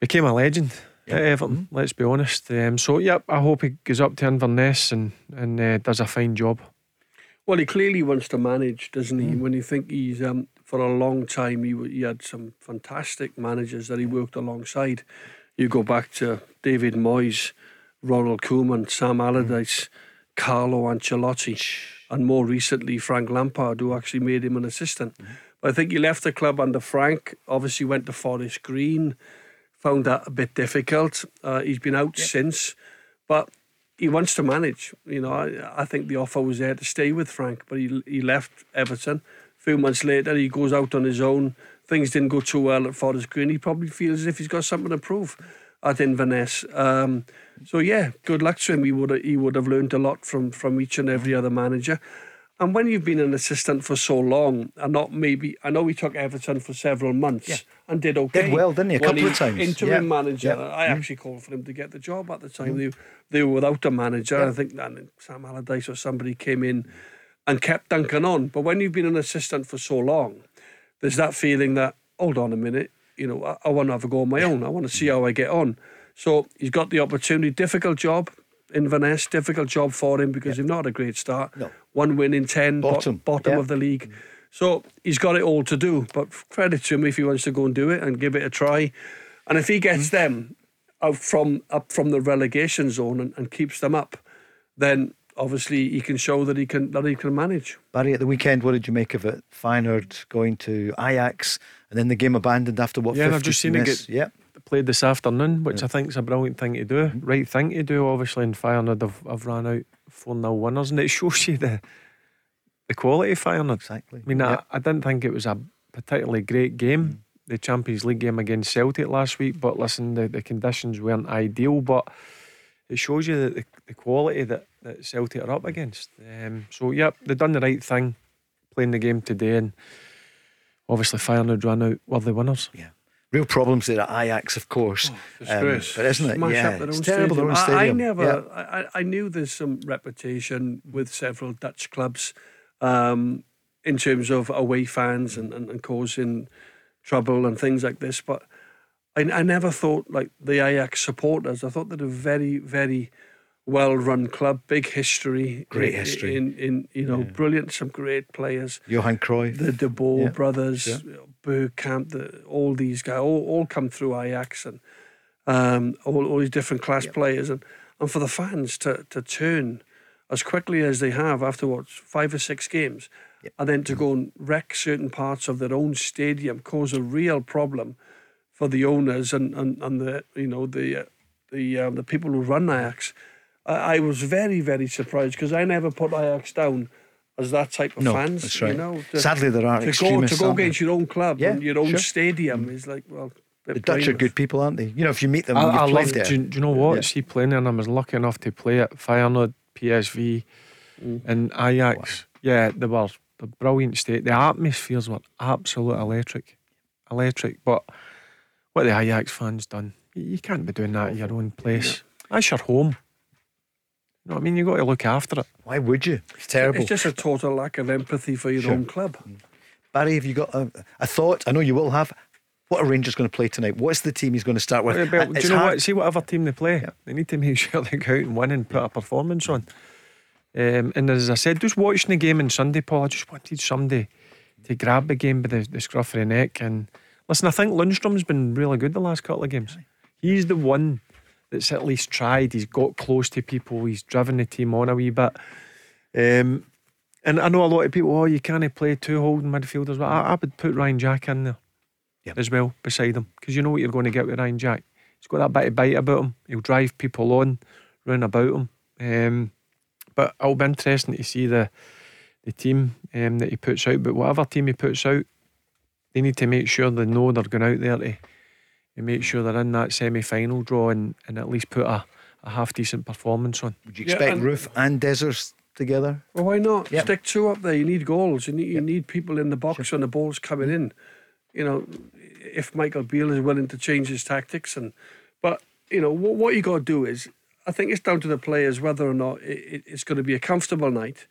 became a legend yeah. at Everton. Mm-hmm. Let's be honest. Um, so yep, I hope he goes up to Inverness and and uh, does a fine job. Well, he clearly wants to manage, doesn't he? Mm. When you think he's um, for a long time, he he had some fantastic managers that he worked alongside. You go back to David Moyes, Ronald Koeman, Sam Allardyce, mm. Carlo Ancelotti, and more recently Frank Lampard, who actually made him an assistant. Mm. But I think he left the club under Frank. Obviously, went to Forest Green found that a bit difficult. Uh, he's been out since, but he wants to manage. You know, I, I, think the offer was there to stay with Frank, but he he left Everton. A few months later, he goes out on his own. Things didn't go too well at Forest Green. He probably feels as if he's got something to prove at Inverness. Um, so yeah, good luck to him. He would he would have learned a lot from from each and every other manager. And when you've been an assistant for so long, and not maybe, I know he took Everton for several months yeah. and did okay. Did well, didn't he? A couple of times. Interim yeah. manager. Yeah. I actually called for him to get the job at the time. Mm. They, they were without a manager. I think that Sam Allardyce or somebody came in and kept Duncan on. But when you've been an assistant for so long, there's that feeling that, hold on a minute, you know, I, I want to have a go on my own. I want to see how I get on. So he's got the opportunity. Difficult job, Inverness. Difficult job for him because yep. they've not had a great start. No. One win in 10, bottom, bo- bottom of the league. So he's got it all to do. But credit to him if he wants to go and do it and give it a try. And if he gets mm. them out from up from the relegation zone and, and keeps them up, then obviously he can show that he can that he can manage. Barry, at the weekend, what did you make of it? Feyenoord going to Ajax and then the game abandoned after what? Yeah, I've just seen miss? it get yep played this afternoon, which yeah. I think is a brilliant thing to do. Mm-hmm. Right thing to do, obviously, in Feyenoord have, have ran out 4 0 winners, and it shows you the the quality of Feyenoord. Exactly. I mean, I, I didn't think it was a particularly great game, mm the Champions League game against Celtic last week, but listen, the, the conditions weren't ideal, but it shows you the, the, the quality that, that Celtic are up against. Um, so, yep, they've done the right thing playing the game today, and obviously Feyenoord ran out worthy winners. Yeah real problems there at Ajax, of course. Oh, um, but isn't it? Smash yeah, it's terrible. Their own stadium. I, I never. Yeah. I, I knew there's some reputation with several Dutch clubs um, in terms of away fans and, and, and, causing trouble and things like this, but. I, I never thought like the Ajax supporters. I thought they're a very, very well run club, big history, great history in, in you know yeah. brilliant, some great players. Johan Cruyff, the De Boer yeah. brothers, yeah. Bergkamp, the, all these guys, all, all come through Ajax and um, all, all these different class players, and and for the fans to to turn as quickly as they have after what five or six games, and then to go and wreck certain parts of their own stadium, cause a real problem for the owners and and, and the you know the uh, the um, the people who run Ajax I, I was very, very surprised because I never put Ajax down as that type of no, fans. That's right. You know, to, Sadly, there are to go to go against your own club yeah, and your own sure. stadium mm. is like well. The Dutch are good people, aren't they? You know, if you meet them, I, I love. Do, do, you know what? Yeah. See playing and I was lucky enough to play at Feyenoord, PSV, mm. and Ajax. Wow. Yeah, they were the brilliant state. The atmospheres were absolute electric, electric. But what the Ajax fans done, you can't be doing that at your own place. That's your home. No, I mean You've got to look after it. Why would you? It's terrible. It's just a total lack of empathy for your sure. own club. Mm. Barry, have you got a, a, thought? I know you will have. What are Rangers going to play tonight? What's the team he's going to start with? do you know hard. what? See whatever team they play, yeah. they need to make sure they go out and win and put a performance on. Um, and as I said, just watching the game on Sunday, Paul, I just wanted somebody to grab the game by the, the scruff of the neck. And listen, I think Lundstram's been really good the last couple of games. He's the one that's at least tried. He's got close to people. He's driven the team on a wee bit. Um, and I know a lot of people, oh, you can't play two holding midfielders. But I, I would put Ryan Jack in there yep. as well beside him because you know what you're going to get with Ryan Jack. He's got that bit of bite about him. He'll drive people on, run about him. Um, but it'll be interesting to see the the team um, that he puts out. But whatever team he puts out, they need to make sure they know they're going out there to and make sure they're in that semi final draw and, and at least put a, a half decent performance on. Would you expect yeah, and Roofe and Dessers together? Well, why not? Yep. Stick two up there. You need goals. You need, you yep. need people in the box sure. and the ball's coming in. You know, if Michael Beale is willing to change his tactics and, but you know what, what you got to do is, I think it's down to the players whether or not it, it, it's going to be a comfortable night,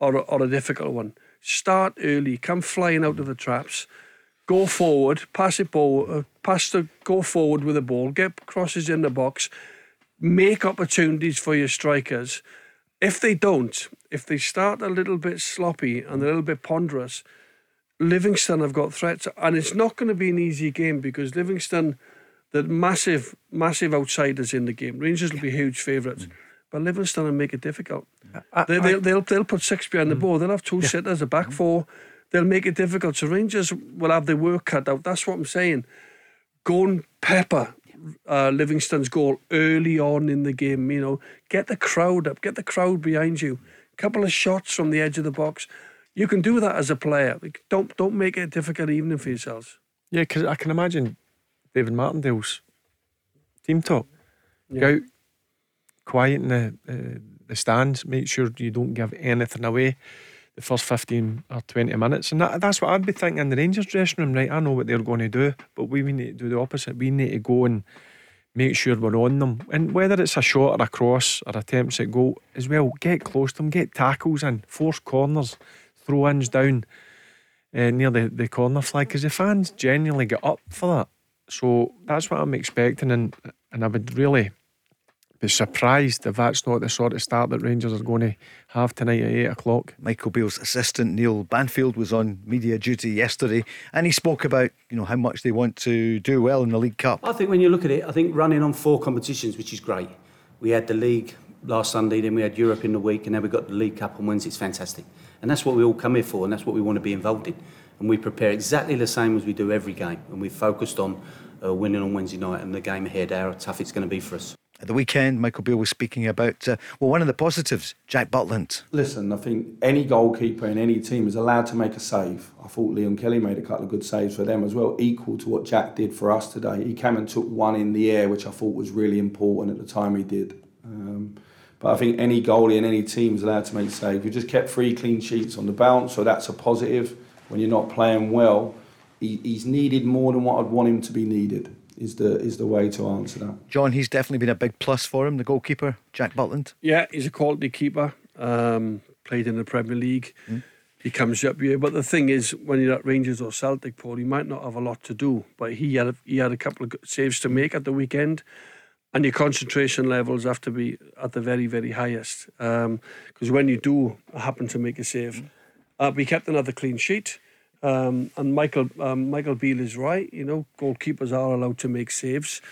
or, or a difficult one. Start early, come flying out of the traps, go forward, pass it ball, uh, pass the go forward with the ball, get crosses in the box, make opportunities for your strikers. If they don't, if they start a little bit sloppy and a little bit ponderous, Livingston have got threats, and it's not going to be an easy game because Livingston, the massive, massive outsiders in the game. Rangers will be huge favourites, mm. but Livingston will make it difficult. I, they, will they'll, they'll, they'll put six behind mm. the ball. They'll have two yeah. sitters, a back mm. four. They'll make it difficult. So Rangers will have their work cut out. That's what I'm saying. Go and pepper uh, Livingston's goal early on in the game. You know, get the crowd up, get the crowd behind you. A couple of shots from the edge of the box you can do that as a player. Like, don't don't make it a difficult evening for yourselves. Yeah, because I can imagine David Martindale's team talk. Yeah. Go out, quiet in the uh, the stands. Make sure you don't give anything away. The first fifteen or twenty minutes, and that, that's what I'd be thinking in the Rangers dressing room. Right, I know what they're going to do, but we, we need to do the opposite. We need to go and make sure we're on them. And whether it's a shot or a cross or attempts at goal as well, get close to them, get tackles in, force corners throw ins down uh, near the, the corner flag because the fans genuinely get up for that. So that's what I'm expecting, and and I would really be surprised if that's not the sort of start that Rangers are going to have tonight at eight o'clock. Michael Beale's assistant Neil Banfield was on media duty yesterday, and he spoke about you know how much they want to do well in the League Cup. I think when you look at it, I think running on four competitions, which is great. We had the league last Sunday, then we had Europe in the week, and then we've got the League Cup on Wednesday. It's fantastic. And that's what we all come here for, and that's what we want to be involved in. And we prepare exactly the same as we do every game. And we're focused on uh, winning on Wednesday night and the game ahead, how tough it's going to be for us. At the weekend, Michael Beale was speaking about, uh, well, one of the positives, Jack Butland. Listen, I think any goalkeeper in any team is allowed to make a save. I thought Liam Kelly made a couple of good saves for them as well, equal to what Jack did for us today. He came and took one in the air, which I thought was really important at the time he did. Um, but I think any goalie in any team is allowed to make a saves. We just kept three clean sheets on the bounce, so that's a positive. When you're not playing well, he, he's needed more than what I'd want him to be needed. Is the is the way to answer that. John, he's definitely been a big plus for him, the goalkeeper, Jack Butland. Yeah, he's a quality keeper. Um, played in the Premier League. Mm. He comes up here, but the thing is, when you're at Rangers or Celtic, Paul, he might not have a lot to do, but he had a, he had a couple of saves to make at the weekend and your concentration levels have to be at the very, very highest. Because um, when you do happen to make a save, uh, we kept another clean sheet. Um, and Michael um, Michael Beale is right. You know, goalkeepers are allowed to make saves.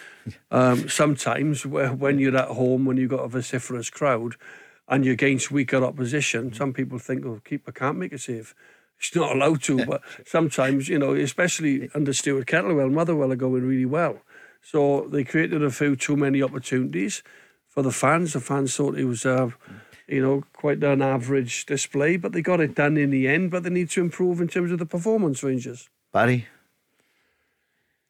Um, sometimes, when you're at home, when you've got a vociferous crowd, and you're against weaker opposition, some people think, "Oh, keeper can't make a save." He's not allowed to. But sometimes, you know, especially under Stuart Kettlewell, Motherwell are going really well. So they created a few too many opportunities for the fans. The fans thought it was, uh, you know, quite an average display, but they got it done in the end. But they need to improve in terms of the performance Rangers. Barry.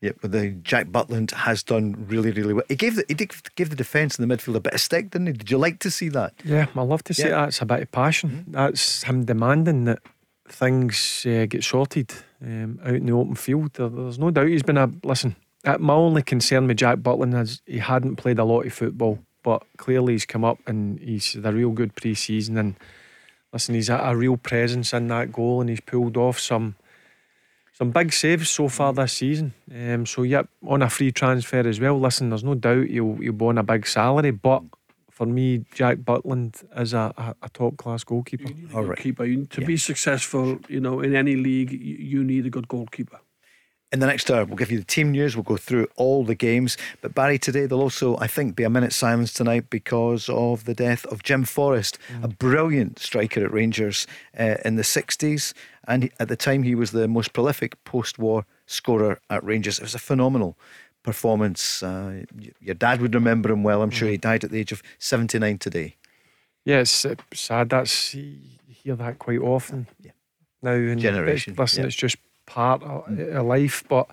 Yep, but the Jack Butland has done really, really well. He gave the he did give the defence and the midfield a bit of stick, didn't he? Did you like to see that? Yeah, I love to see yeah. that. It's a bit of passion. Mm-hmm. That's him demanding that things uh, get sorted um, out in the open field. There, there's no doubt he's been a listen. Uh, my only concern with Jack Butland is he hadn't played a lot of football, but clearly he's come up and he's had a real good pre season. And listen, he's a, a real presence in that goal and he's pulled off some some big saves so far this season. Um, so, yep, on a free transfer as well. Listen, there's no doubt he'll, he'll be on a big salary, but for me, Jack Butland is a, a, a top class goalkeeper. All right. Keeper. To yeah. be successful, you know, in any league, you need a good goalkeeper. In the next hour, we'll give you the team news. We'll go through all the games. But Barry, today there'll also, I think, be a minute silence tonight because of the death of Jim Forrest, mm. a brilliant striker at Rangers uh, in the 60s. And at the time, he was the most prolific post war scorer at Rangers. It was a phenomenal performance. Uh, your dad would remember him well. I'm sure he mm. died at the age of 79 today. Yeah, it's sad. That's you hear that quite often yeah. now. In Generation. Listen, yeah. it's just part of, of life. But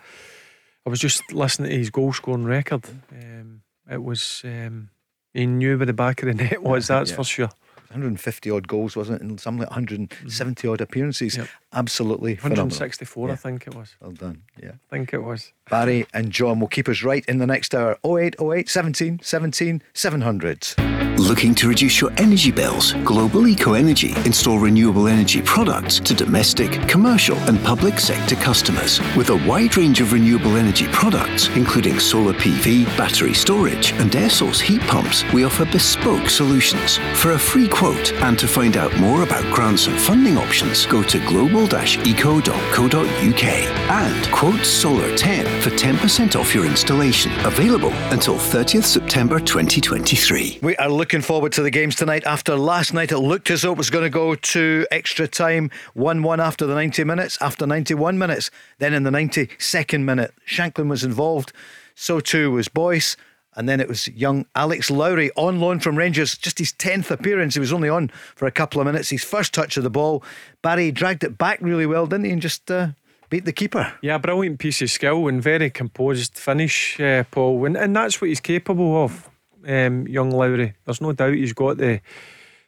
I was just listening to his goal scoring record. Um, it was um, he knew where the back of the net was. That's yeah. for sure. 150 odd goals, wasn't it? And something like 170 odd appearances. Yep. Absolutely 164, yeah. I think it was. Well done. Yeah. I think it was. Barry and John will keep us right in the next hour. 0808 17 17 700. Looking to reduce your energy bills? Global Eco Energy install renewable energy products to domestic, commercial, and public sector customers. With a wide range of renewable energy products, including solar PV, battery storage, and air source heat pumps, we offer bespoke solutions. For a free quote and to find out more about grants and funding options, go to global-eco.co.uk and quote Solar 10 for 10% off your installation. Available until 30th September 2023. We are looking forward to the games tonight. After last night, it looked as though it was going to go to extra time 1 1 after the 90 minutes, after 91 minutes. Then in the 92nd minute, Shankland was involved. So too was Boyce. And then it was young Alex Lowry on loan from Rangers, just his 10th appearance. He was only on for a couple of minutes. His first touch of the ball. Barry dragged it back really well, didn't he? And just uh, beat the keeper. Yeah, brilliant piece of skill and very composed finish, uh, Paul. And, and that's what he's capable of, um, young Lowry. There's no doubt he's got the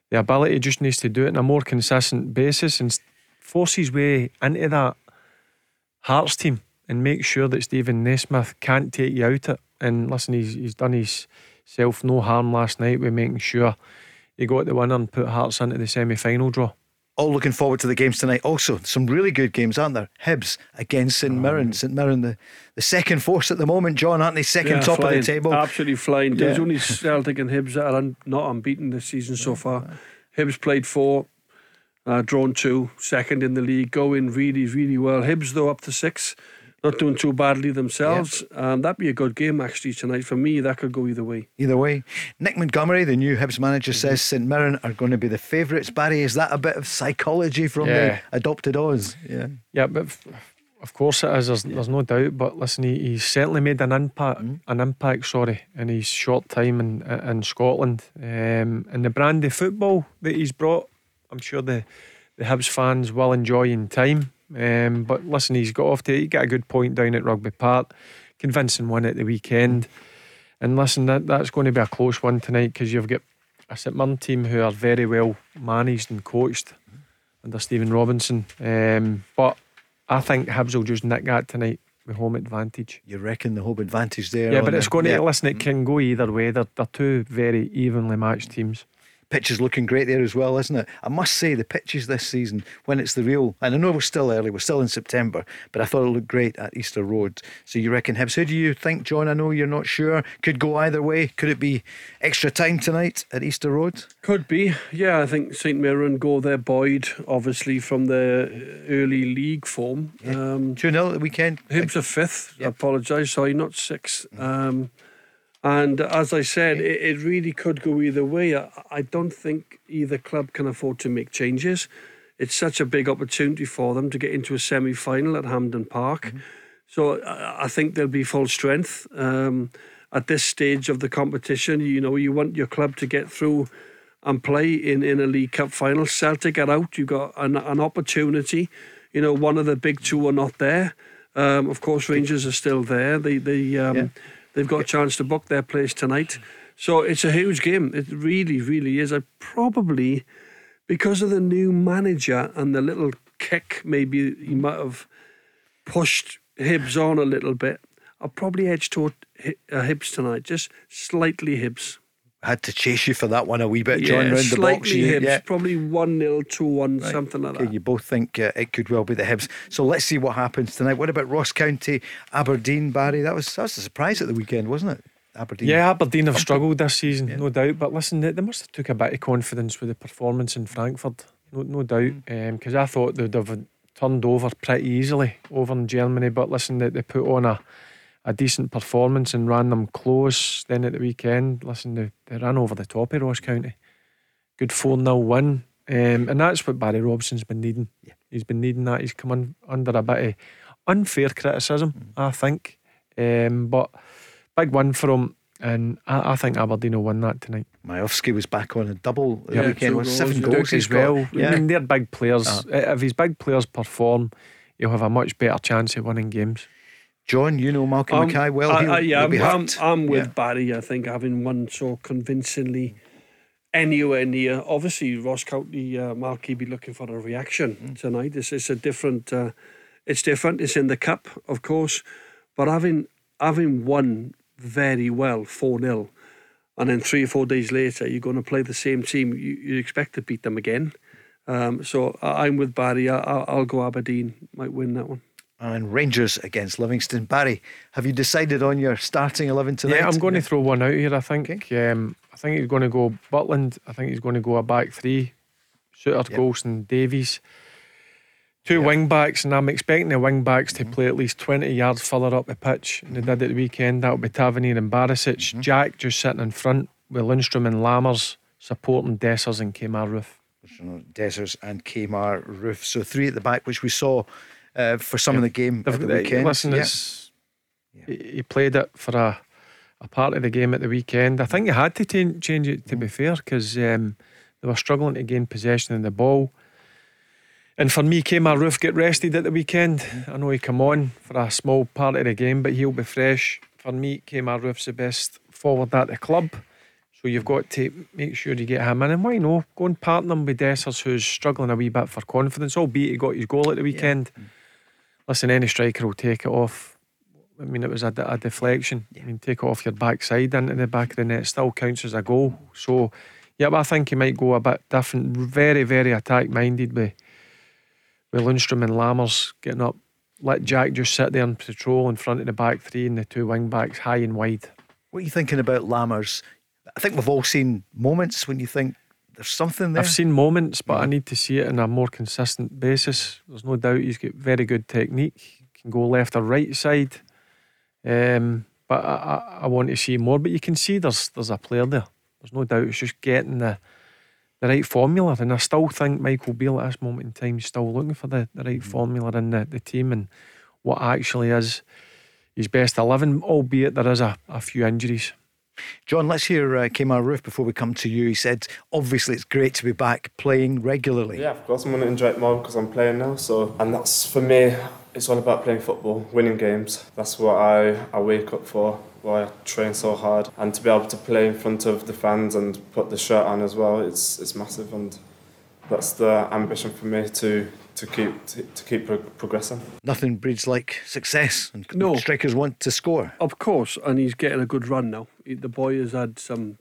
the ability, just needs to do it on a more consistent basis and force his way into that Hearts team and make sure that Steven Naismith can't take you out it. And listen, he's, he's done his self no harm last night with making sure he got the winner and put Hearts into the semi final draw all looking forward to the games tonight. Also, some really good games, aren't there? Hibs against St Mirren. Oh. St Mirren, the, the second force at the moment, John, aren't they? Second yeah, top flying, of the table. Absolutely flying. Yeah. There's only Celtic and Hibs that are un, not unbeaten this season so far. Hibs played four, uh, drawn two, second in the league, going really, really well. Hibs, though, up to six not doing too badly themselves. Yeah. Um, that'd be a good game actually tonight. For me, that could go either way. Either way. Nick Montgomery, the new Hibs manager, mm-hmm. says St Mirren are going to be the favourites. Barry, is that a bit of psychology from yeah. the adopted Oz? Yeah. Yeah, but of course it is. There's, yeah. there's no doubt. But listen, he, he's certainly made an impact. Mm-hmm. An impact, sorry, in his short time in in Scotland, um, and the brand of football that he's brought. I'm sure the the Hibs fans will enjoy in time. Um, but listen, he's got off to he got a good point down at Rugby Park, convincing one at the weekend. And listen, that, that's going to be a close one tonight because you've got a St Mirren team who are very well managed and coached under Stephen Robinson. Um, but I think Hibs will just nick that tonight with home advantage. You reckon the home advantage there? Yeah, but it's going to yeah. listen. It can go either way. They're, they're two very evenly matched teams pitch is looking great there as well, isn't it? I must say, the pitches this season, when it's the real, and I know we're still early, we're still in September, but I thought it looked great at Easter Road. So you reckon Hibs? Who do you think, John? I know you're not sure. Could go either way. Could it be extra time tonight at Easter Road? Could be. Yeah, I think St Mirren go there buoyed, obviously, from the early league form. Yeah. Um, 2 0 at the weekend. Hibs are fifth. Yep. I apologise. Sorry, not sixth. Um, and as I said, it, it really could go either way. I, I don't think either club can afford to make changes. It's such a big opportunity for them to get into a semi final at Hampden Park. Mm-hmm. So I, I think they'll be full strength. Um, at this stage of the competition, you know, you want your club to get through and play in, in a League Cup final. Celtic are out. You've got an, an opportunity. You know, one of the big two are not there. Um, of course, Rangers are still there. They, they, um, yeah They've got a chance to book their place tonight. So it's a huge game. It really, really is. I probably, because of the new manager and the little kick, maybe he might have pushed Hibs on a little bit. I'll probably edge toward uh, Hibs tonight, just slightly Hibs. Had to chase you for that one a wee bit, John, yeah, round the box. Hibs, yeah. probably 1 0, 2 1, right. something like okay, that. You both think uh, it could well be the Hibs. So let's see what happens tonight. What about Ross County, Aberdeen, Barry? That was, that was a surprise at the weekend, wasn't it? Aberdeen. Yeah, Aberdeen have struggled this season, yeah. no doubt. But listen, they, they, must have took a bit of confidence with the performance in Frankfurt, no, no doubt. Because mm. um, I thought they'd have turned over pretty easily over in Germany. But listen, they, they put on a a decent performance and ran them close. Then at the weekend, listen, they, they ran over the top of Ross County. Good 4 0 win. Um, and that's what Barry Robson's been needing. Yeah. He's been needing that. He's come un, under a bit of unfair criticism, mm. I think. Um, but big win for him. And I, I, think Aberdeen will win that tonight. Miovski was back on a double the yeah, weekend. Was seven goals, goals as well. Yeah. I mean, they're big players. Uh-huh. If his big players perform, he'll have a much better chance of winning games. John, you know Malcolm um, Mackay well. I, I, yeah, I'm, I'm, I'm, with yeah. Barry. I think having won so convincingly anywhere near. Obviously, Ross County, uh, Malky be looking for a reaction mm. tonight. It's, it's a different. Uh, it's different. It's in the cup, of course, but having having won very well four 0 and then three or four days later you're going to play the same team, you, you expect to beat them again. Um, so I'm with Barry. I, will go Aberdeen. Might win that one. And Rangers against Livingston. Barry, have you decided on your starting eleven tonight? Yeah, I'm going to throw one out here. I think. Okay. Um, I think he's going to go Butland. I think he's going to go a back three. Souttar, yep. Goldson, Davies. Two yep. wing backs, and I'm expecting the wing backs to mm-hmm. play at least 20 yards further up the pitch. And they did at the weekend. That'll be Tavernier and Barisic. Mm-hmm. Jack just sitting in front with Lundstram and Lammers supporting Dessers and Kemar Roofe. Dessers and Kemar Roofe. So three at the back, which we saw uh, for some yeah. of the game at the weekend. Listen, yeah. yeah. he played it for a, a part of the game at the weekend. I think he had to t- change it, to mm. be fair, because um, they were struggling to gain possession of the ball. And for me, Kemar Roofe get rested at the weekend. I know he come on for a small part of the game, but he'll be fresh. For me, Kemar Roofe's the best forward at the club. So you've got to make sure you get him in. And why not? Go and partner him with Dessers, who's struggling a wee bit for confidence, albeit he got his goal at the weekend. Yeah. Listen, any striker will take it off. I mean, it was a, a deflection. Yeah. I mean, take it off your backside into the back of the net still counts as a goal. So, yeah, but I think he might go a bit different. Very, very attack minded with, with Lundstram and Lammers getting up. Let Jack just sit there and patrol in front of the back three and the two wing backs high and wide. What are you thinking about Lammers? I think we've all seen moments when you think there's something there. I've seen moments, but I need to see it on a more consistent basis. There's no doubt he's got very good technique. He can go left or right side. Um, but I, I, I, want to see more. But you can see there's there's a player there. There's no doubt. It's just getting the the right formula. And I still think Michael Beale at this moment in time is still looking for the, the right mm. formula in the, the team and what actually is his best 11, albeit there is a, a few injuries. John, let's hear uh, Kemar Roofe before we come to you. He said, obviously, it's great to be back playing regularly. Yeah, of course, I'm going to enjoy it more because I'm playing now. So, and that's for me. It's all about playing football, winning games. That's what I, I wake up for. Why I train so hard, and to be able to play in front of the fans and put the shirt on as well, it's it's massive, and that's the ambition for me to to keep to, to keep pro- progressing. Nothing breeds like success, and no. strikers want to score. Of course, and he's getting a good run now. The boy has had some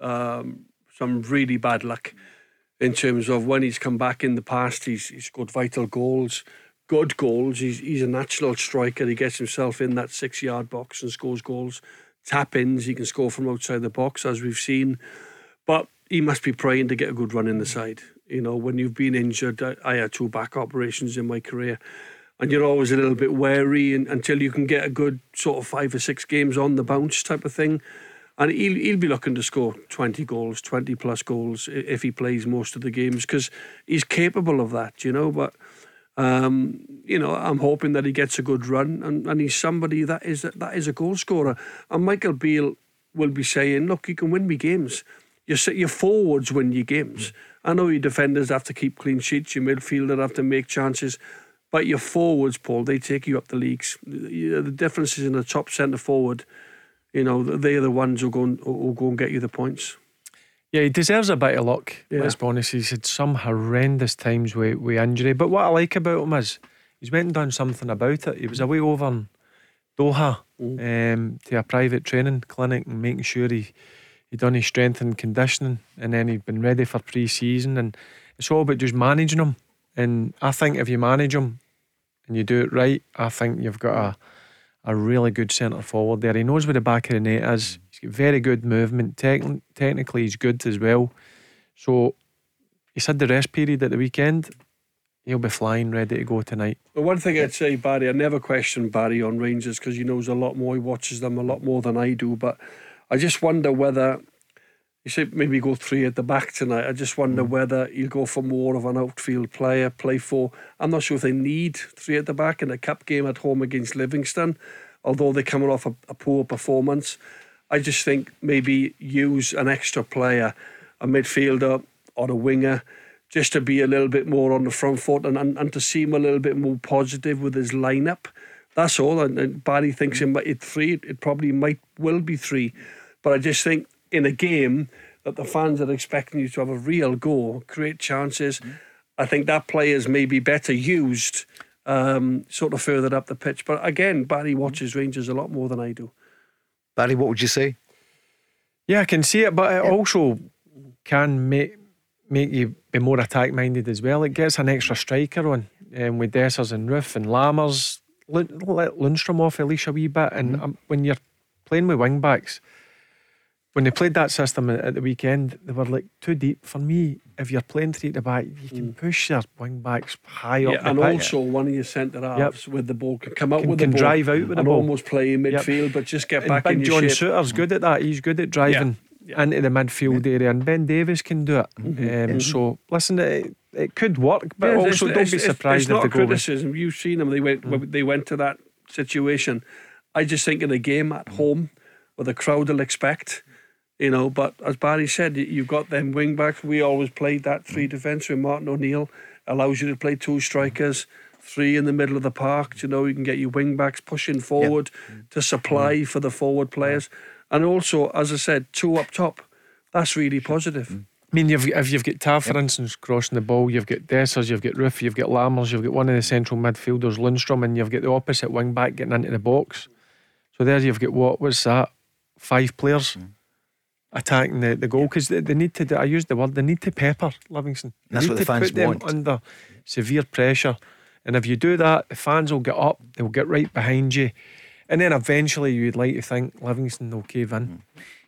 um, some really bad luck in terms of when he's come back in the past. He's he's got vital goals, good goals. He's he's a natural striker. He gets himself in that six yard box and scores goals. Tap ins, he can score from outside the box, as we've seen. But he must be praying to get a good run in the side. You know, when you've been injured, I, had two back operations in my career, and you're always a little bit wary and, until you can get a good sort of five or six games on the bounce type of thing. And he'll, he'll be looking to score 20 goals, 20 plus goals if he plays most of the games because he's capable of that, you know. But, um, you know, I'm hoping that he gets a good run and, and he's somebody that is, that is a goal scorer. And Michael Beale will be saying, look, you can win me games. Your, your forwards win you games. I know your defenders have to keep clean sheets, your midfielder have to make chances, but your forwards, Paul, they take you up the leagues. The difference is in the top centre forward. You know, they're the ones who go and, who go and get you the points. Yeah, he deserves a bit of luck. Yeah. Let's be honest. He's had some horrendous times with, with injury. But what I like about him is he's went and done something about it. He was away over in Doha mm. um, to a private training clinic and making sure he he'd done his strength and conditioning, and then he'd been ready for pre-season, and it's all about just managing him. And I think if you manage him and you do it right, I think you've got a a really good centre forward there. He knows where the back of the net is. He's got very good movement. Techn- technically, he's good as well. So he's had the rest period at the weekend. He'll be flying, ready to go tonight. Well, one thing I'd say, Barry, I never question Barry on Rangers because he knows a lot more. He watches them a lot more than I do. But I just wonder whether you said maybe go three at the back tonight. I just wonder mm. whether you go for more of an outfield player, play four. I'm not sure if they need three at the back in a cup game at home against Livingston, although they're coming off a, a poor performance. I just think maybe use an extra player, a midfielder or a winger, just to be a little bit more on the front foot and, and, and to seem a little bit more positive with his lineup. That's all. And, and Barry thinks it might it three. It probably might will be three. But I just think in a game that the fans are expecting you to have a real go, create chances. Mm. I think that players may be better used um, sort of further up the pitch. But again, Barry watches Rangers a lot more than I do. Barry, what would you say? Yeah, I can see it, but it also can make make you be more attack minded as well. It gets an extra striker on um, with Dessers and Roofe and Lammers. Let Lundstram off at least a wee bit. And Mm-hmm. um, when you're playing with wing backs, when they played that system at the weekend, they were like too deep for me. If you're playing three at the back, you can push your wing backs high up. Mm. Yeah, and also one of your centre halves with the ball can come out Can- with can the ball, drive out with the ball. almost play in Yep. midfield, but just get And back Big in John shape. Souttar's good at that. He's good at driving into the midfield area, and Ben Davies can do it. Um, So listen, it, it could work, but Yeah, also it's- don't it's- be surprised It's not if they go with- criticism. You've seen them. They went. when They went to that situation. I just think in a game at home, where the crowd will expect, you know. But as Barry said, you- you've got them wing backs. We always played that three defence with Martin O'Neill. Allows you to play two strikers, three in the middle of the park. You know, you can get your wing backs pushing forward to supply mm-hmm. for the forward players, and also, as I said, two up top. That's really positive. Mm-hmm. I mean, you've, if you've got Tav, for instance, crossing the ball, you've got Dessers, you've got Roofe, you've got Lammers, you've got one of the central midfielders, Lundstram, and you've got the opposite wing back getting into the box. So there you've got what was that? Five players mm-hmm. Attacking the, the goal because they, they need to. do- I used the word. They need to pepper Livingston. They That's need what the to fans put them want. under severe pressure, and if you do that, the fans will get up. They'll get right behind you, and then eventually you'd like to think Livingston will cave in.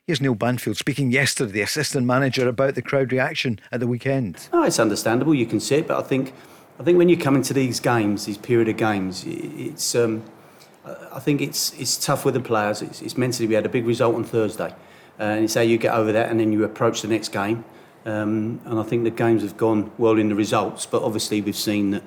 Here's Neil Banfield speaking yesterday, the assistant manager, about the crowd reaction at the weekend. No, it's understandable. You can see it, but I think, I think when you come into these games, these period of games, i- it's, um, I think it's it's tough with the players. It's, it's mentally. We had a big result on Thursday, and it's how you get over that, and then you approach the next game. Um, and I think the games have gone well in the results, but obviously we've seen that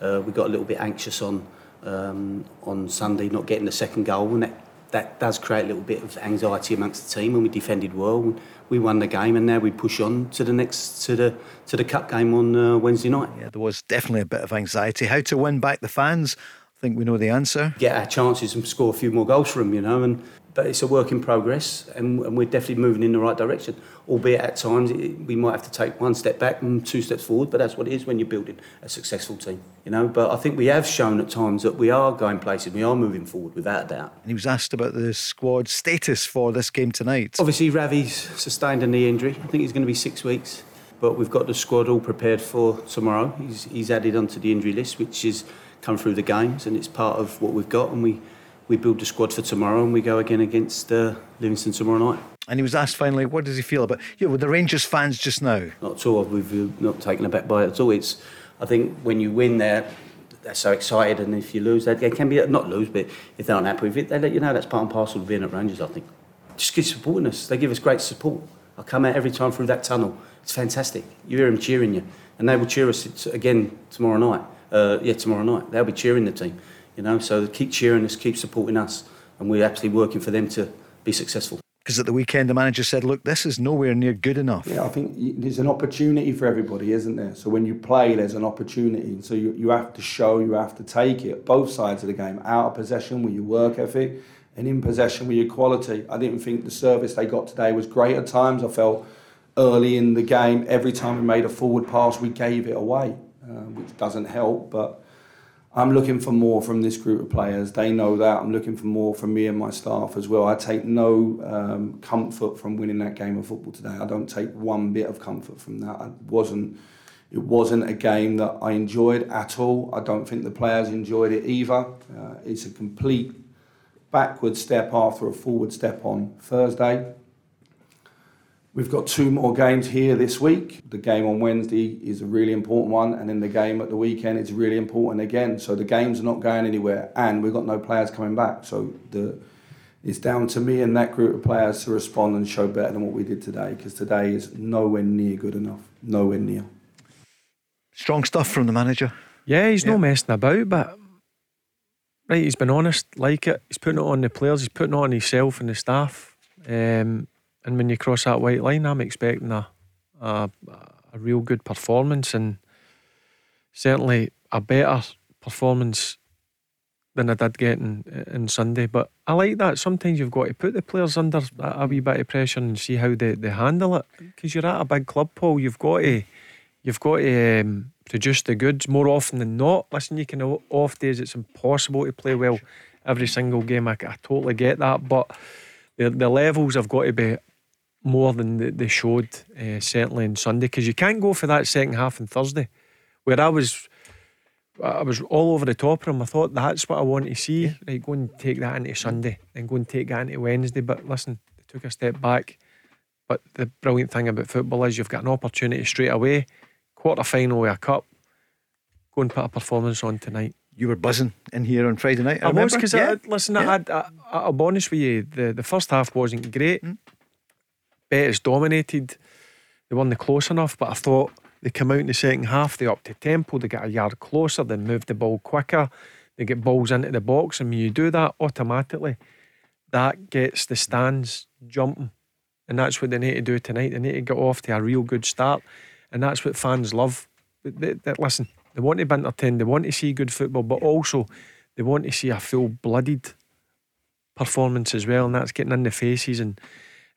uh, we got a little bit anxious on um, on Sunday, not getting the second goal, and that. That does create a little bit of anxiety amongst the team. When we defended well, and we won the game, and now we push on to the next to the to the cup game on uh, Wednesday night. Yeah, there was definitely a bit of anxiety. How to win back the fans? I think we know the answer. get our chances and score a few more goals for them, you know. And but it's a work in progress, and, and we're definitely moving in the right direction. Albeit at times it, we might have to take one step back and two steps forward, but that's what it is when you're building a successful team, you know. But I think we have shown at times that we are going places, we are moving forward without a doubt. And he was asked about the squad status for this game tonight. Obviously, Rabbi's sustained a knee injury. I think he's going to be six weeks. But we've got the squad all prepared for tomorrow. He's, he's added onto the injury list, which is come through the games, and it's part of what we've got. And we, we build the squad for tomorrow, and we go again against uh, Livingston tomorrow night. And he was asked finally, what does he feel about you know, with the Rangers fans just now? Not at all. We've not taken aback by it at all. It's, I think when you win there, they're so excited, and if you lose, they, they can be not lose, but if they're not happy with it, they let you know that's part and parcel of being at Rangers. I think. Just keep supporting us. They give us great support. I come out every time through that tunnel. It's fantastic. You hear them cheering you, and they will cheer us again tomorrow night. Uh, yeah, tomorrow night they'll be cheering the team. You know, so keep cheering us, keep supporting us, and we're absolutely working for them to be successful. Because at the weekend, the manager said, look, this is nowhere near good enough. Yeah, I think y- there's an opportunity for everybody, isn't there? So when you play, there's an opportunity. and So you, you have to show, you have to take it, both sides of the game, out of possession with your work ethic and in possession with your quality. I didn't think the service they got today was great at times. I felt early in the game, every time we made a forward pass, we gave it away, uh, which doesn't help. But I'm looking for more from this group of players. They know that. I'm looking for more from me and my staff as well. I take no um, comfort from winning that game of football today. I don't take one bit of comfort from that. I wasn't. It wasn't a game that I enjoyed at all. I don't think the players enjoyed it either. Uh, it's a complete backward step after a forward step on Thursday. We've got two more games here this week. The game on Wednesday is a really important one, and then the game at the weekend is really important again. So the games are not going anywhere, and we've got no players coming back. So the it's down to me and that group of players to respond and show better than what we did today, because today is nowhere near good enough. Nowhere near. Strong stuff from the manager. Yeah, he's Yeah. no messing about, but right, he's been honest, like it. He's putting it on the players, he's putting it on himself and the staff. Um, and when you cross that white line, I'm expecting a, a a real good performance and certainly a better performance than I did get in, in Sunday. But I like that. Sometimes you've got to put the players under a, wee bit of pressure and see how they, they handle it. Because you're at a big club, Paul. You've got to you've got to um, produce the goods more often than not. Listen, you can off days. It's impossible to play well every single game. I, I totally get that, but the the levels have got to be more than they, showed uh, certainly on Sunday because you can't go for that second half on Thursday where I was I was all over the top of him I thought that's what I want to see yeah. right go and take that into Sunday and go and take that into Wednesday but listen they took a step back but the brilliant thing about football is you've got an opportunity straight away quarter final of a cup go and put a performance on tonight you were buzzing in here on Friday night. I, I was because yeah. listen, yeah. I had. I, I'll be honest with you. The the first half wasn't great. Mm. Betis dominated. They weren't close enough, but I thought they come out in the second half. They upped the tempo. They get a yard closer. They move the ball quicker. They get balls into the box, and when you do that automatically, that gets the stands jumping, and that's what they need to do tonight. They need to get off to a real good start, and that's what fans love. They, they, listen, they want to be entertained. They want to see good football, but also they want to see a full-blooded performance as well, and that's getting in the faces and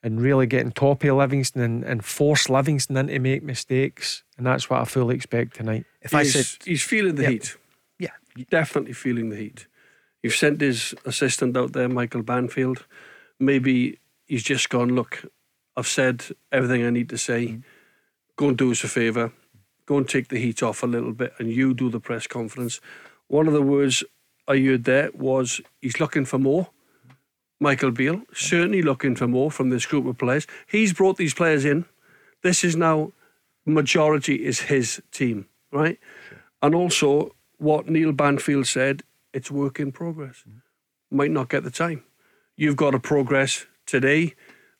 and really getting toppy Livingston and, and force Livingston in to make mistakes. And that's what I fully expect tonight. If he's, I said he's feeling the yep. heat. Yeah. Definitely feeling the heat. You've sent his assistant out there, Michael Banfield. Maybe he's just gone, look, I've said everything I need to say. Mm. Go and do us a favour. Go and take the heat off a little bit and you do the press conference. One of the words I heard there was he's looking for more. Michael Beale, certainly looking for more from this group of players. He's brought these players in. This is now majority is his team, right? Sure. And also what Neil Banfield said, it's work in progress. Mm. Might not get the time. You've got to progress today.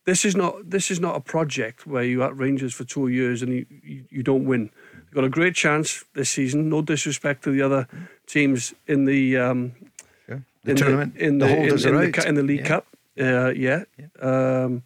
This is not this is not a project where you're at Rangers for two years and you, you, you don't win. You've got a great chance this season. No disrespect to the other teams in the um, the in tournament, the, in the, the holders in, in, the, in the League yeah. Cup, uh, yeah, yeah. Um,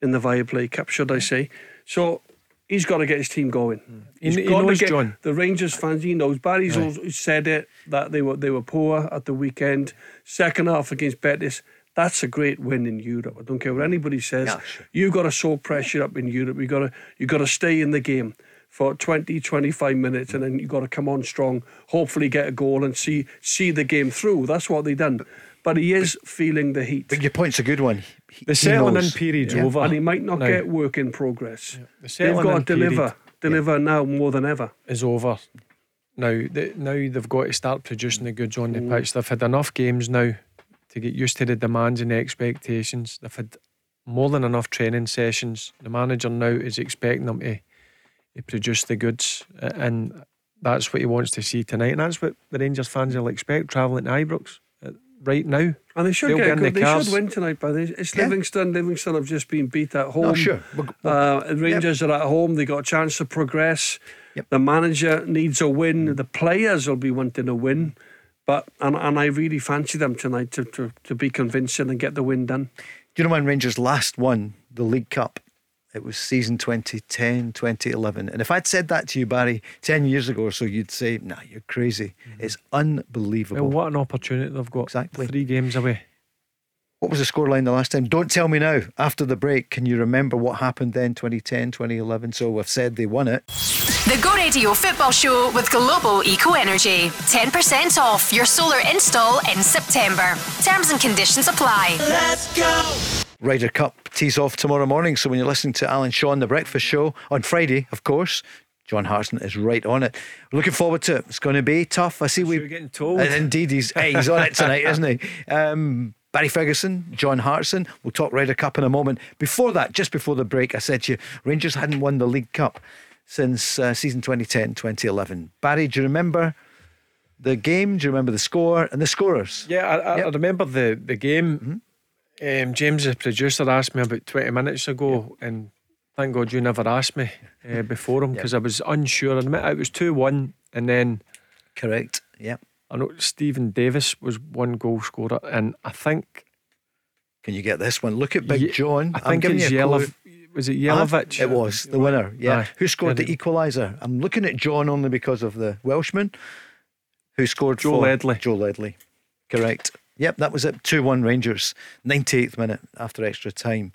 in the Viaplay Cup, should I say? So he's got to get his team going. Mm. He's he, got knows, to get John. the Rangers fans. He knows Barry's right. said it that they were they were poor at the weekend. Second half against Betis. That's a great win in Europe. I don't care what anybody says. You've got to soak pressure up in Europe. You got to you got to stay in the game for 20, 25 minutes, and then you've got to come on strong, hopefully get a goal and see see the game through. That's what they done. But he is but, feeling the heat. But your point's a good one. He, the settling in period's yeah. over. And he might not get work in progress. Yeah. The They've got to deliver, deliver yeah. now more than ever. Is over. Now, they, now they've got to start producing the goods on the mm. pitch. They've had enough games now to get used to the demands and the expectations. They've had more than enough training sessions. The manager now is expecting them to he produced the goods, and that's what he wants to see tonight. And that's what the Rangers fans will expect travelling to Ibrox uh, right now. And they should get good. The they should win tonight, but it's yeah. Livingston. Livingston have just been beat at home. Oh, sure. Uh, Rangers yep. are at home. They got a chance to progress. Yep. The manager needs a win. The players will be wanting a win. But and, and I really fancy them tonight to, to, to be convincing and get the win done. Do you know when Rangers last won the League Cup? It was season 2010, 2011. And if I'd said that to you, Barry, 10 years ago or so, you'd say, nah, you're crazy. Mm-hmm. It's unbelievable. Well, what an opportunity they've got. Exactly. Three games away. What was the scoreline the last time? Don't tell me now. After the break, can you remember what happened then, 2010, 2011? So we've said they won it. The Go Radio Football Show with Global Eco Energy. 10% off your solar install in September. Terms and conditions apply. Let's go. Ryder Cup tees off tomorrow morning. So when you're listening to Alan Sean, the breakfast show on Friday, of course, John Hartson is right on it. Looking forward to it. It's going to be tough. I see we. are getting told. indeed, he's he's on it tonight, isn't he? Um, Barry Ferguson, John Hartson. We'll talk Ryder Cup in a moment. Before that, just before the break, I said to you, Rangers hadn't won the League Cup since uh, season 2010 2011. Barry, do you remember the game? Do you remember the score and the scorers? Yeah, I, I, yep. I remember the, the game. Mm-hmm. Um, James, the producer, asked me about 20 minutes ago, yeah. and thank God you never asked me uh, before him because yeah. I was unsure. I admit it was 2 1, and then. Correct, yeah. I know Steven Davis was one goal scorer, and I think. Can you get this one? Look at Big John. I think it's Yelov. Was it Jelavic? Uh, it was the winner. Yeah. Aye. Who scored the equaliser? I'm looking at John only because of the Welshman who scored Joe Ledley. Joe Ledley. Correct. Yep, that was it. 2 1 Rangers, 98th minute after extra time.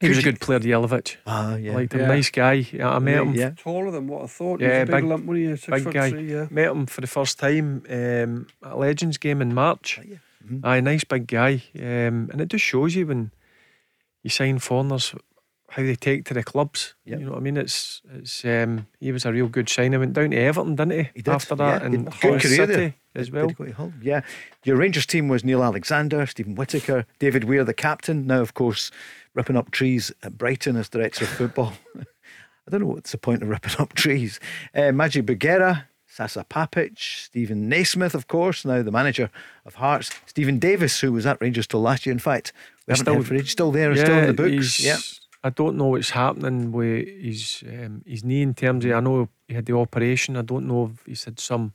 He was a good player, Jelavic. Ah, yeah. Liked him. Yeah. Nice guy. Yeah, I met yeah, him. Yeah. Taller than what I thought. Yeah, big, big lump, big guy. Three, yeah. Met him for the first time um, at Legends game in March. Oh, yeah. Mm-hmm. Aye, nice big guy. Um, and it just shows you when you sign foreigners how they take to the clubs. Yep. You know what I mean? It's it's um, he was a real good sign. He went down to Everton, didn't he? He did, After that, yeah. and Good Hull career City there. as well. did go to Hull, Yeah. Your Rangers team was Neil Alexander, Steven Whittaker, David Weir, the captain. Now, of course, ripping up trees at Brighton as director of football. I don't know what's the point of ripping up trees. Uh, Madjid Bougherra, Sasa Papac, Steven Naismith, of course, now the manager of Hearts. Steven Davis, who was at Rangers till last year. In fact, we haven't Still- heard for age, still there, still in the books. Yeah. I don't know what's happening with his um, his knee in terms of. I know he had the operation. I don't know if he's had some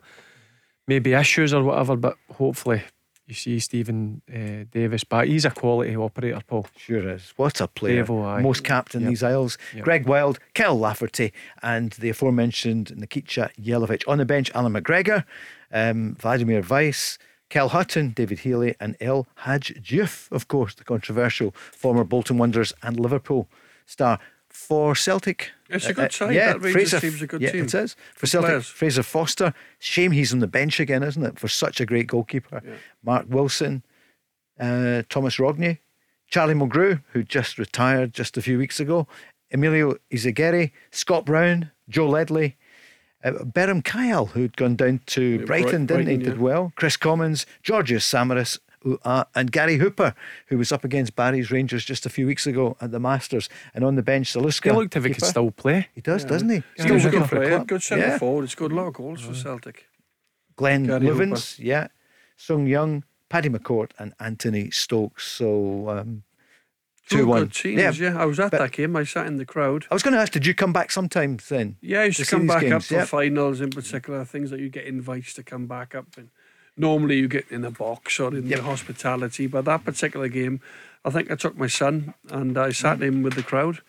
maybe issues or whatever, but hopefully you see Steven uh, Davis back. He's a quality operator, Paul. Sure is. What a player. Aye. Most capped in Yep. these Isles. Yep. Gregg Wylde, Kyle Lafferty, and the aforementioned Nikica Jelavic. On the bench, Allan McGregor, um, Vladimir Weiss, Kyle Hutton, David Healy, and El Hadj Diouf, of course, the controversial former Bolton Wanderers and Liverpool star. For Celtic, It's a uh, good uh, side. Yeah, That Fraser, team's a good yeah, team. It is. For Celtic, players. Fraser Forster. Shame he's on the bench again, isn't it? For such a great goalkeeper. Mark Wilson, uh, Thomas Rogne, Charlie Mulgrew, who just retired just a few weeks ago, Emilio Izaguirre, Scott Brown, Joe Ledley, uh, Beram Kayal, who'd gone down to Yeah, Brighton, Bright- didn't he? Brighton, Did well. Kris Commons, Georgios Samaras, who, uh, and Gary Hooper, who was up against Barry's Rangers just a few weeks ago at the Masters, and on the bench, Zaluska. He looked if he could still play. He does, doesn't he? He was a looking for a player, club. good centre Yeah. forward. It's good lot of goals for Celtic. Glenn Gary Loovens, yeah, Sung Young, Paddy McCourt, and Anthony Stokes. So um, Two one. good teams, yeah. I was at but- that game. I sat in the crowd. I was going to ask, did you come back sometimes then? Yeah, I used to to come back up games, for yeah. finals in particular, things that you get invites to come back up. And normally you get in a box or in Yep. the hospitality, but that particular game, I think I took my son and I sat in with the crowd.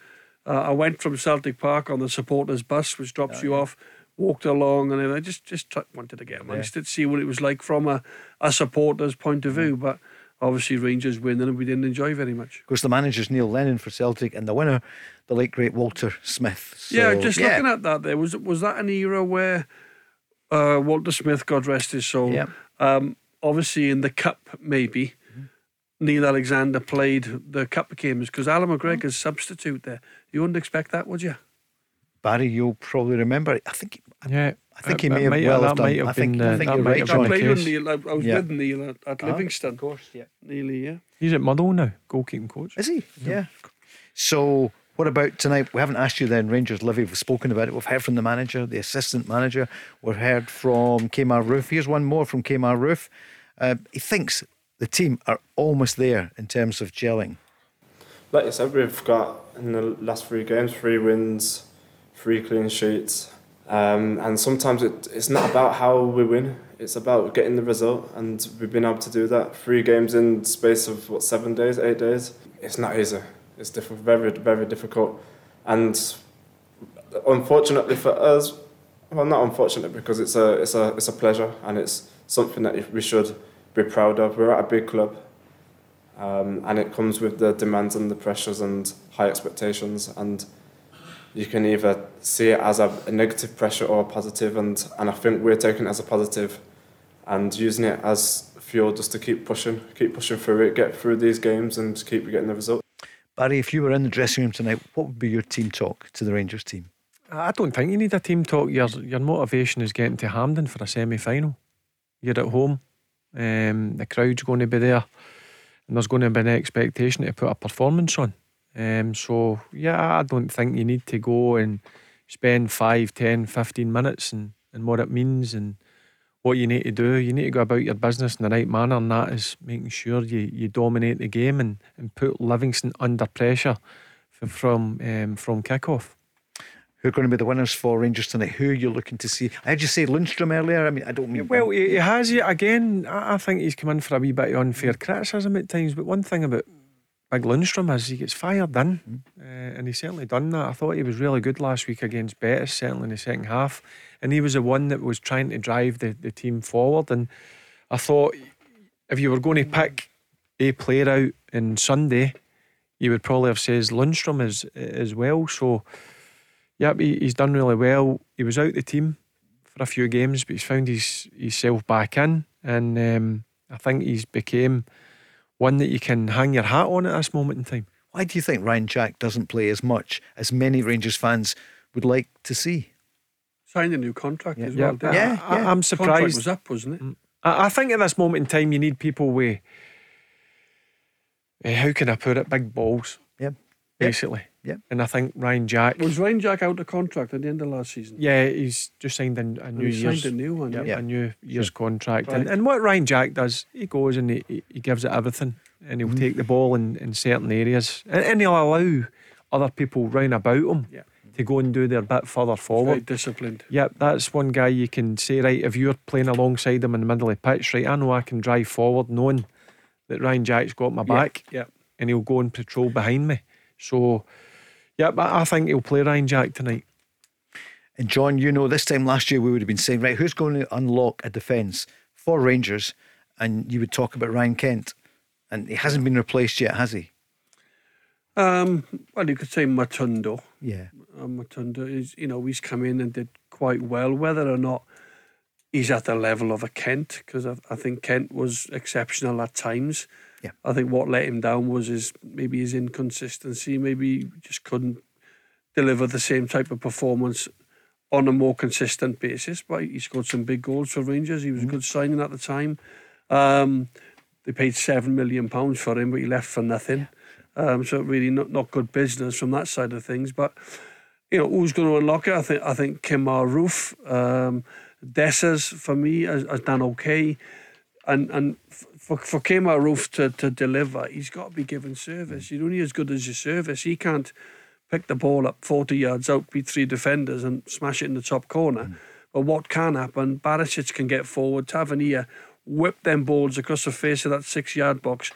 Uh, I went from Celtic Park on the supporters bus, which drops you off, walked along, and then I just just wanted to get amongst it, see what it was like from a, a supporter's point of view. But obviously Rangers win, and we didn't enjoy very much. Of course, the manager's Neil Lennon for Celtic, and the winner, the late great Walter Smith. So, yeah, just looking at that, there was was that an era where uh, Walter Smith, God rest his soul, Yeah. um, obviously in the cup maybe. Neil Alexander played the cup games because Allan McGregor's substitute there. You wouldn't expect that, would you? Barry, you'll probably remember. I think. Yeah, I think he may have well have done. I think, I uh, think that you're might right, have I been John. the played with. Neil. I, I was Yeah. with Neil at, at Ah, Livingston. Of course, yeah. Nearly, yeah. He's at Motherwell now, goalkeeping coach. Is he? Yeah. So, what about tonight? We haven't asked you then, Rangers Livy. We've spoken about it. We've heard from the manager, the assistant manager. We've heard from Kemar Roofe. Here's one more from Kemar Roofe. Uh, he thinks the team are almost there in terms of gelling. Like you said, we've got in the last three games three wins, three clean sheets, um, and sometimes it, it's not about how we win. It's about getting the result, and we've been able to do that. Three games in space of what seven days, eight days. It's not easy. It's difficult, very very difficult, and unfortunately for us, well, not unfortunate because it's a it's a it's a pleasure and it's something that we should be proud of. We're at a big club. Um, and it comes with the demands and the pressures and high expectations and you can either see it as a, a negative pressure or a positive and, and I think we're taking it as a positive and using it as fuel just to keep pushing keep pushing through it get through these games and keep getting the result Barry, if you were in the dressing room tonight, what would be your team talk to the Rangers team? I don't think you need a team talk. Your your motivation is getting to Hampden for a semi final. You're at home. Um, the crowd's going to be there, and there's going to be an expectation to put a performance on. Um, so yeah, I don't think you need to go and spend 5, 10, 15 minutes and, and what it means and what you need to do. You need to go about your business in the right manner, and that is making sure you, you dominate the game and, and put Livingston under pressure f- from um, from kick-off. Who are going to be the winners for Rangers tonight? Who are you looking to see? I heard you say Lundstram earlier. I mean, I don't mean. Well, he, he has again. I, I think he's come in for a wee bit of unfair criticism at times. But one thing about Big Lundstram is he gets fired in, uh, and he's certainly done that. I thought he was really good last week against Betis, certainly in the second half, and he was the one that was trying to drive the, the team forward. And I thought if you were going to pick a player out in Sunday, you would probably have says Lundstram as as well. So. Yep, he, he's done really well. He was out the team for a few games, but he's found his himself back in, and um, I think he's became one that you can hang your hat on at this moment in time. Why do you think Ryan Jack doesn't play as much as many Rangers fans would like to see? Signed a new contract as Yeah, well. didn't yeah. I, yeah. I'm Contract surprised. was up, wasn't it? I, I think at this moment in time, you need people with, eh, how can I put it, big balls, Yep. Basically. Yeah. And I think Ryan Jack, Was Ryan Jack out of contract at the end of last season? yeah, he's just signed a, a oh, New he Year's. signed a new one. Yep, Yeah. a new year's contract. And, Right. and what Ryan Jack does, he goes and he, he- gives it everything and he'll mm. take the ball in, in certain areas and, and he'll allow other people round about him Yeah. to go and do their bit further Very forward. disciplined. Yep, that's one guy you can say, right, if you're playing alongside him in the middle of the pitch, right, I know I can drive forward knowing that Ryan Jack's got my back Yeah. and he'll go and patrol behind me. So, yeah, but I think he'll play Ryan Jack tonight. And John, you know, this time last year we would have been saying, right, who's going to unlock a defence for Rangers? And you would talk about Ryan Kent. And he hasn't been replaced yet, has he? Um, well, you could say Matondo. Yeah. Uh, Matondo is, you know, he's come in and did quite well. Whether or not he's at the level of a Kent, because I, I think Kent was exceptional at times. Yeah. I think what let him down was his maybe his inconsistency. Maybe he just couldn't deliver the same type of performance on a more consistent basis. But he scored some big goals for Rangers. He was a good signing at the time. Um, they paid seven million pounds for him, but he left for nothing. Um, so really not, not good business from that side of things. But you know who's going to unlock it? I think I think Kemar Roofe, um, Dessers for me has, has done okay, and and for for Kemar Roofe to to deliver, he's got to be given service. You're only as good as your service. He can't pick the ball up 40 yards out, beat three defenders, and smash it in the top corner. Hmm. But what can happen? Barisic can get forward. Tavernier whip them balls across the face of that six yard box,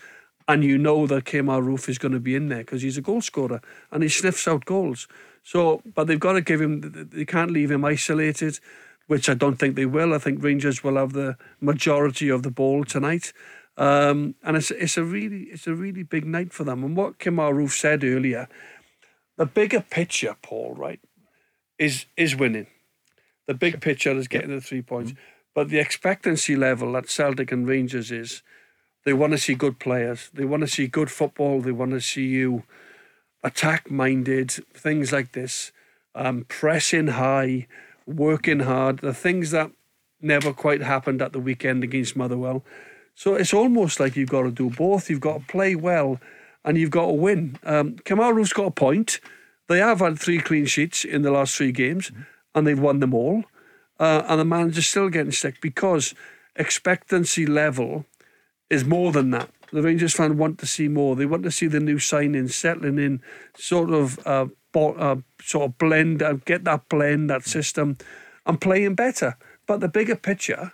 and you know that Kemar Roofe is going to be in there because he's a goal scorer and he sniffs out goals. So, but they've got to give him, they can't leave him isolated, which I don't think they will. I think Rangers will have the majority of the ball tonight. Um, and it's it's a really it's a really big night for them. And what Roofe said earlier, the bigger picture, Paul, right, is is winning. The big picture is getting the three points. But the expectancy level at Celtic and Rangers is they want to see good players. They want to see good football. They want to see you attack minded, things like this, um, pressing high, working hard, the things that never quite happened at the weekend against Motherwell. So it's almost like you've got to do both. You've got to play well and you've got to win. Um, Kamaru's got a point. They have had three clean sheets in the last three games and they've won them all. Uh, and the manager's still getting sick because expectancy level is more than that. The Rangers fan want to see more. They want to see the new signings settling in, sort of, uh, bo- uh, sort of blend, uh, get that blend, that system, and playing better. But the bigger picture,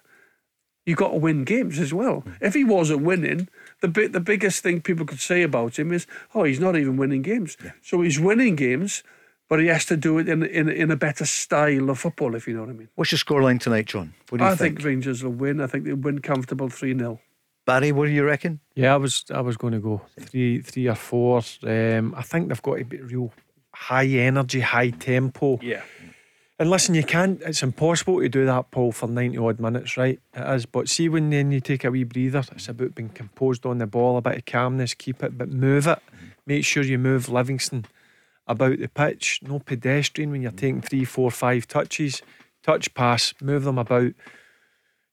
you got to win games as well. If he wasn't winning, the bit the biggest thing people could say about him is, oh, he's not even winning games. So he's winning games, but he has to do it in in in a better style of football, if you know what I mean. What's your scoreline tonight, John? What do you I think? think Rangers will win. I think they'll win comfortable three 0 Barry, what do you reckon? Yeah, I was I was going to go three three or four. Um, I think they've got to be real high energy, high tempo. Yeah. And listen, you can't. It's impossible to do that, Paul, for ninety odd minutes, right? It is. But see, when then you take a wee breather, it's about being composed on the ball, a bit of calmness, keep it, but move it. Make sure you move Livingston about the pitch. No pedestrian when you're taking three, four, five touches. Touch, pass, move them about.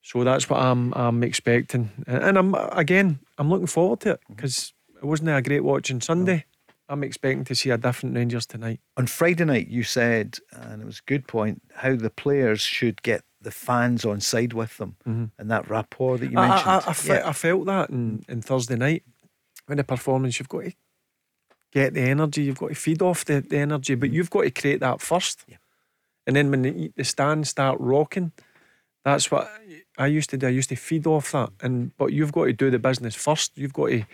So that's what I'm I'm expecting, and, I'm again I'm looking forward to it because it wasn't a great watching Sunday. I'm expecting to see a different Rangers tonight. On Friday night, you said, and it was a good point, how the players should get the fans on side with them mm-hmm. and that rapport that you I- mentioned. I, I, I, fe- Yeah. I felt that in, in Thursday night when the performance. You've got to get the energy. You've got to feed off the, the energy, but mm-hmm. you've got to create that first. Yeah. And then when the, the stands start rocking, that's what I used to do. I used to feed off that. And but you've got to do the business first. You've got to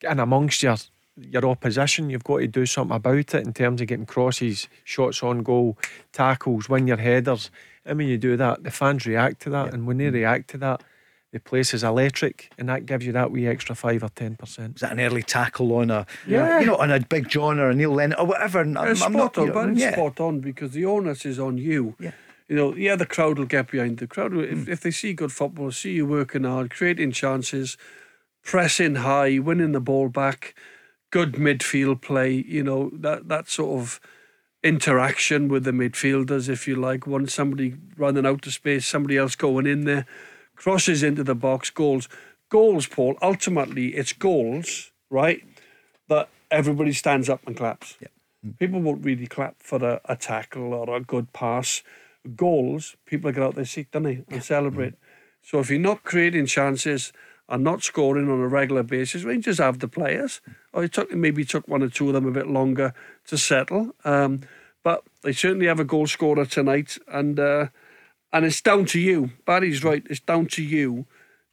get in amongst your your opposition. You've got to do something about it in terms of getting crosses, shots on goal, tackles, win your headers. And when you do that, the fans react to that. And when they mm. react to that, the place is electric, and that gives you that wee extra five or ten percent. Is that an early tackle on a, Yeah. you know, on a big John or a Neil Lennon or whatever? I'm, It's I'm spot not, on, but it's yeah. spot on because the onus is on you. Yeah. You know, yeah, the crowd will get behind the crowd. If, mm. if they see good football, see you working hard, creating chances, pressing high, winning the ball back, good midfield play. You know that that sort of interaction with the midfielders, if you like. One somebody running out of space, somebody else going in there, crosses into the box, goals. Goals, Paul. Ultimately, it's goals, right? That everybody stands up and claps. Yeah. Mm. People won't really clap for a, a tackle or a good pass. Goals, people get out their seat, don't they, and celebrate. Mm. So if you're not creating chances and not scoring on a regular basis, Rangers have the players. Or it took maybe took one or two of them a bit longer to settle. Um, but they certainly have a goal scorer tonight, and uh, and it's down to you. Barry's right. It's down to you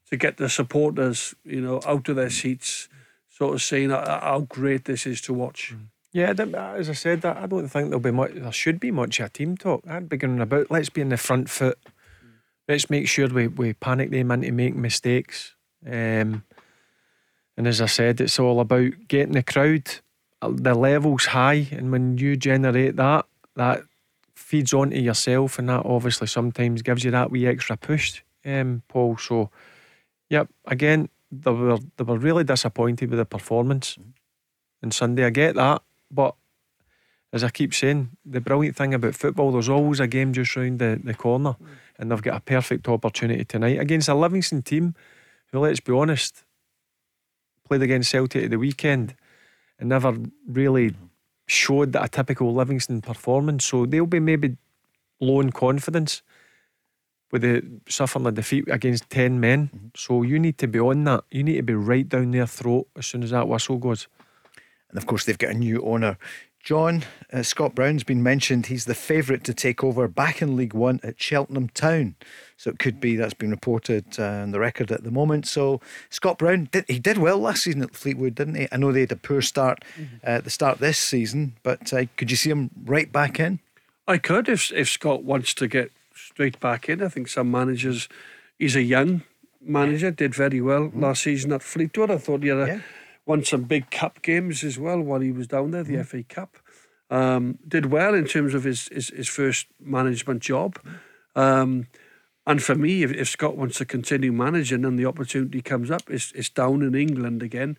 to get the supporters, you know, out of their seats, sort of saying how, great this is to watch. Yeah, as I said, I don't think there'll be much. There should be much of team talk. I'd be going about. Let's be in the front foot. Let's make sure we, we panic them into making mistakes. Um, and as I said, it's all about getting the crowd, uh, the levels high, and when you generate that, that feeds onto yourself, and that obviously sometimes gives you that wee extra push, um, Paul. So, yep, again, they were they were really disappointed with the performance. On Sunday. I get that, but as I keep saying, the brilliant thing about football, there's always a game just round the, the corner, and they've got a perfect opportunity tonight against a Livingston team who, let's be honest, played against Celtic at the weekend and never really showed that a typical Livingston performance. So they'll be maybe low in confidence with the suffering a defeat against 10 men. Mm-hmm. So you need to be on that. You need to be right down their throat as soon as that whistle goes. And of course, they've got a new owner. John, uh, Scott Brown's been mentioned. He's the favourite to take over back in League One at Cheltenham Town. So it could be that's been reported uh, on the record at the moment. So Scott Brown, did, he did well last season at Fleetwood, didn't he? I know they had a poor start uh, at the start this season, but uh, could you see him right back in? I could if if Scott wants to get straight back in. I think some managers, he's a young manager, did very well last season at Fleetwood. I thought he had a, Yeah. Won some big cup games as well while he was down there, the FA Cup. Um, did well in terms of his his, his first management job. Um, and for me, if, if Scott wants to continue managing and the opportunity comes up, it's, it's down in England again.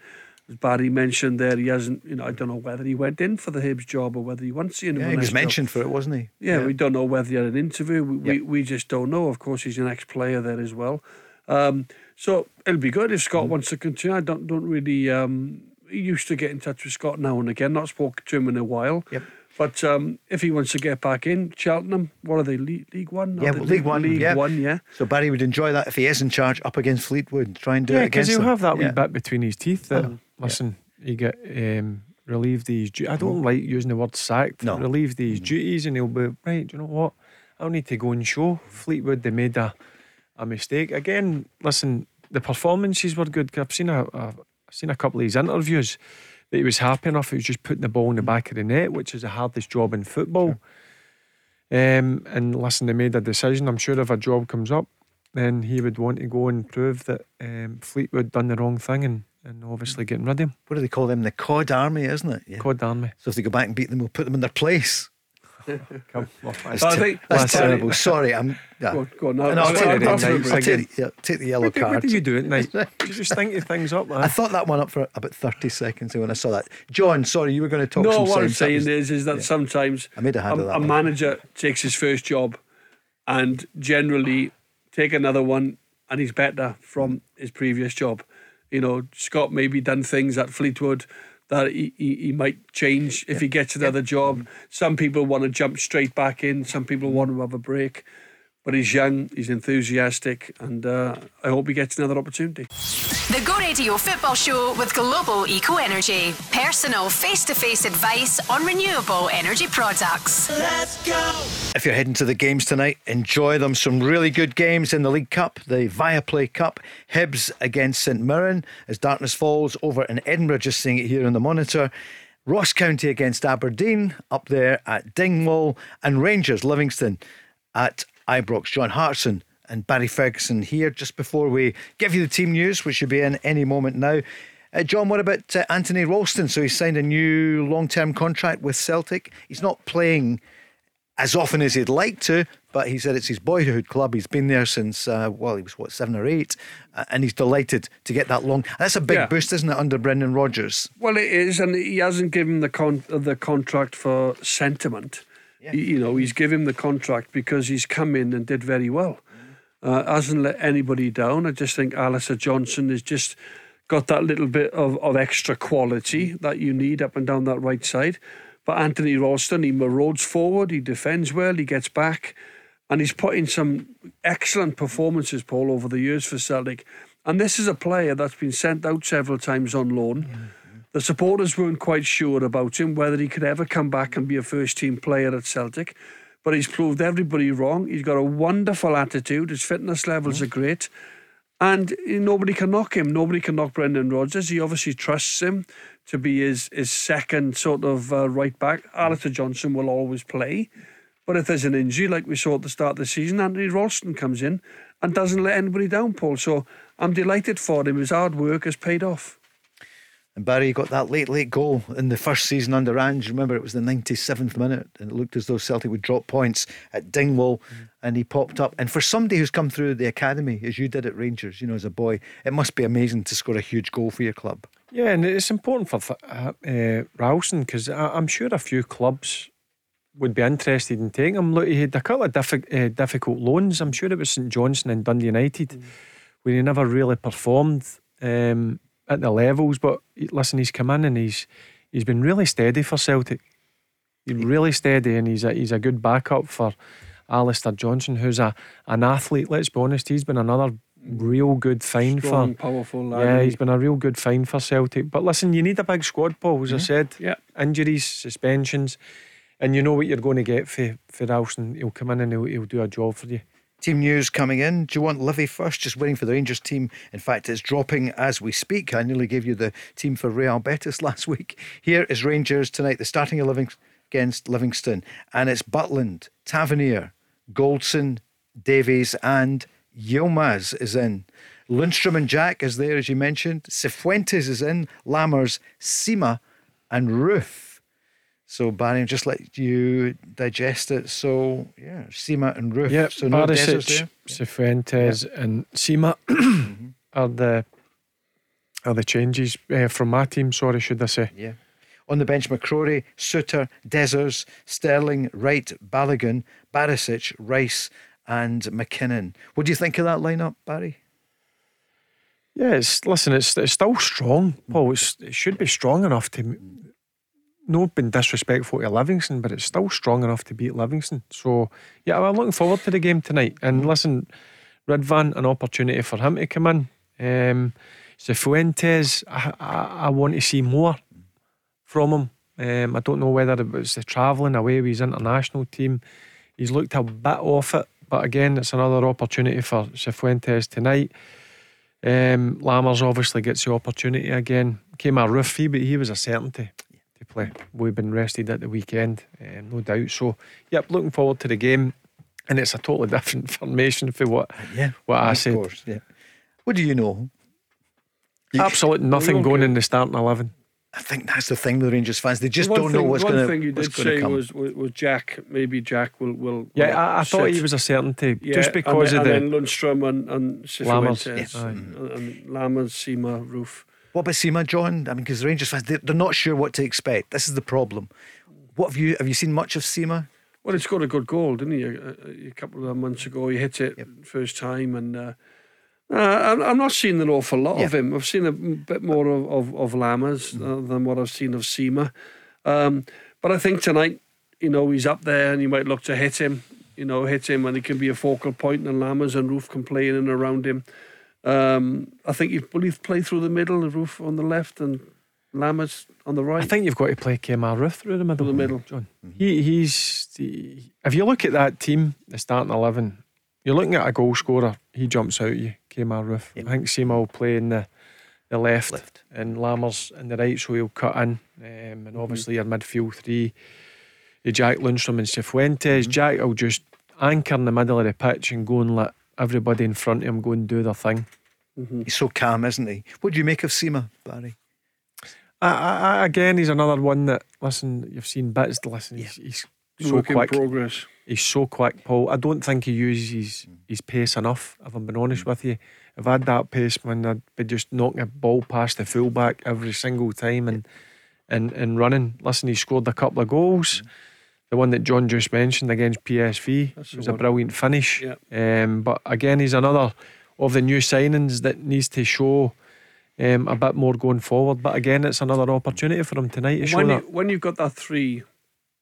As Barry mentioned there, he hasn't, you know, I don't know whether he went in for the Hibs job or whether he wants the Yeah, he was job. mentioned for it, wasn't he? Yeah, we don't know whether he had an interview. We, we, we just don't know. Of course, he's an ex player there as well. Um, so it'll be good if Mm. Scott wants to continue. I don't don't really. Um, he used to get in touch with Scott now and again. Not spoken to him in a while. Yep. But um, if he wants to get back in, Cheltenham, what are they? League, League One? Yeah, they well, League One, League yeah. One, yeah. So Barry would enjoy that if he is in charge up against Fleetwood. Try and do it again. Yeah, because against he'll them. have that wee bit between his teeth. That Oh, listen, he get um, relieved these. Du- I don't like using the word sacked. No. relieve these duties, and he'll be right. Do you know what? I'll need to go and show Fleetwood they made a a mistake again. Listen, the performances were good. I've seen a, a I've seen a couple of his interviews that he was happy enough. He was just putting the ball in the back of the net, which is the hardest job in football. Um, and listen, they made a decision. I'm sure if a job comes up, then he would want to go and prove that um, Fleetwood done the wrong thing and, and obviously getting rid of him. What do they call them? The COD Army, isn't it? Yeah. Damn me. So if they go back and beat them, we'll put them in their place. Come, well, That's, I think- that's terrible. Sorry, I'm. Yeah. Go, go on. No, No, I'll take, it, nice. no, I'll take, yeah, take the yellow what, do- card. what do you do at night? you just thinking things up, man. I thought that one up for about 30 seconds when I saw that. John, sorry, you were going to talk No, some what I'm saying is, is that sometimes I made a a, a manager takes his first job and generally take another one and he's better from his previous job. You know, Scott maybe done things at Fleetwood that he, he, he might change if he gets another job. Some people want to jump straight back in, some people want to have a break. But he's young, he's enthusiastic, and uh, I hope he gets another opportunity. The Go Radio Football Show with Global Eco Energy. Personal face to face advice on renewable energy products. Let's go! If you're heading to the games tonight, enjoy them. Some really good games in the League Cup, the Viaplay Cup, Hibs against St Mirren as darkness falls over in Edinburgh, just seeing it here on the monitor. Ross County against Aberdeen up there at Dingwall, and Rangers Livingston at Ibrox. John Hartson and Barry Ferguson here just before we give you the team news, which should be in any moment now. Uh, John, what about uh, Anthony Ralston? So he's signed a new long term contract with Celtic. He's not playing as often as he'd like to, but he said it's his boyhood club. He's been there since, uh, well, he was, what, seven or eight, uh, and he's delighted to get that long. That's a big Yeah. boost, isn't it, under Brendan Rodgers? Well, it is, and he hasn't given the con- the contract for sentiment. Y- You know, he's given him the contract because he's come in and did very well. Uh, hasn't let anybody down. I just think Alistair Johnston has just got that little bit of, of extra quality that you need up and down that right side. But Anthony Ralston, he marauds forward, he defends well, he gets back, and he's put in some excellent performances, Paul, over the years for Celtic. And this is a player that's been sent out several times on loan. The supporters weren't quite sure about him, whether he could ever come back and be a first team player at Celtic. But he's proved everybody wrong. He's got a wonderful attitude. His fitness levels are great. And nobody can knock him. Nobody can knock Brendan Rodgers. He obviously trusts him to be his, his second sort of uh, right back. Alistair Johnston will always play. But if there's an injury, like we saw at the start of the season, Anthony Ralston comes in and doesn't let anybody down, Paul. So I'm delighted for him. His hard work has paid off. And Barry got that late, late goal in the first season under Ange. Remember, it was the 97th minute, and it looked as though Celtic would drop points at Dingwall, and he popped up. And for somebody who's come through the academy, as you did at Rangers, you know, as a boy, it must be amazing to score a huge goal for your club. Yeah, and it's important for uh, uh, Ralston because I'm sure a few clubs would be interested in taking him. Look, he had a couple of diffi- uh, difficult loans. I'm sure it was St Johnstone and Dundee United, where he never really performed um, at the levels. But listen, he's come in and he's he's been really steady for Celtic. He's really steady, and he's a, he's a good backup for Alistair Johnston, who's a an athlete. Let's be honest, he's been another real good find Strong, for powerful lad. yeah, he's he? been a real good find for Celtic. But listen, you need a big squad, Paul, as I mm-hmm. said. Yeah. Injuries, suspensions, and you know what you're going to get for, for Ralston. He'll come in and he'll, he'll do a job for you. Team news coming in. Do you want Livy first? Just waiting for the Rangers team. In fact, it's dropping as we speak. I nearly gave you the team for Real Betis last week. Here is Rangers tonight. The starting 11 against Livingston. And it's Butland, Tavernier, Goldson, Davies, and Yilmaz is in. Lundstram and Jack is there, as you mentioned. Cifuentes is in. Lammers, Sima, and Roofe. So, Barry, just let you digest it. So, yeah, Sima and Roofe. Yeah, so no Barisic. Cifuentes, and Sima are the are the changes uh, from my team. Sorry, should I say? Yeah. On the bench, McCrorie, Souttar, Dessers, Sterling, Wright, Balogun, Barisic, Rice, and McKinnon. What do you think of that lineup, Barry? Yeah, it's listen, it's it's still strong, Paul. It's, it should be strong enough to. Not been disrespectful to Livingston, but it's still strong enough to beat Livingston. So yeah, I'm looking forward to the game tonight. And listen, Ridvan, an opportunity for him to come in. Um, Fuentes, I, I, I want to see more from him. Um, I don't know whether it was the travelling away with his international team. He's looked a bit off it, but again, it's another opportunity for Cifuentes tonight. Um, Lammers obviously gets the opportunity again. Kemar Roofe, he, but he was a certainty to play. We've been rested at the weekend, um, no doubt. So, yep, looking forward to the game. And it's a totally different formation for what Yeah. what I of said. course, yeah. What do you know? Absolutely nothing don't going care. in the starting eleven. I think that's the thing with the Rangers fans. They just one don't thing, know what's one going thing you to did say come. was, was was Jack. Maybe Jack will will. Yeah, will I, I thought sit. he was a certainty Yeah, just because and of then, the. and then Lundstram and and Lammers, Cifuentes yeah. and, and Lammers, Sima, Roofe. What about Sima, John? I mean, because the Rangers fans, they- they're not sure what to expect. This is the problem. What have you have you seen much of Sima? Well, he scored a good goal, didn't he? A, a- couple of months ago, he hit it first time, and uh, uh, I'm- I'm not seeing an awful lot of him. I've seen a bit more of of, of Lammers uh, than what I've seen of Sima. Um, but I think tonight, you know, he's up there, and you might look to hit him. You know, hit him, and he can be a focal point, and Lammers and Roofe can play in and around him. Um, I think you will he play through the middle, the Roofe on the left, and Lammers on the right. I think you've got to play Kemar Roofe through the middle. Through the middle. John. He he's he, if you look at that team, the starting eleven, you're looking at a goal scorer. He jumps out at you, Kemar Roofe. I think Sima will play in the the left, Left. and Lammers in the right, so he'll cut in. Um, and obviously your midfield three, Jack Lundstram and Cifuentes. Jack will just anchor in the middle of the pitch and go and let everybody in front of him go and do their thing. Mm-hmm. He's so calm, isn't he? What do you make of Sima, Barry? I, I, I- again, he's another one that listen. You've seen bits. Listen, he's, he's so Work quick. progress. He's so quick, Paul. I don't think he uses his, his pace enough, if I'm being honest with you. If I had that pace, man, I'd be just knocking a ball past the fullback every single time and and, and running. Listen, he scored a couple of goals. Mm-hmm. The one that John just mentioned against PSV That's was a brilliant finish. Yeah. Um, but again, he's another of the new signings that needs to show um, a bit more going forward. But again, it's another opportunity for him tonight to show When, you, that. when you've got that three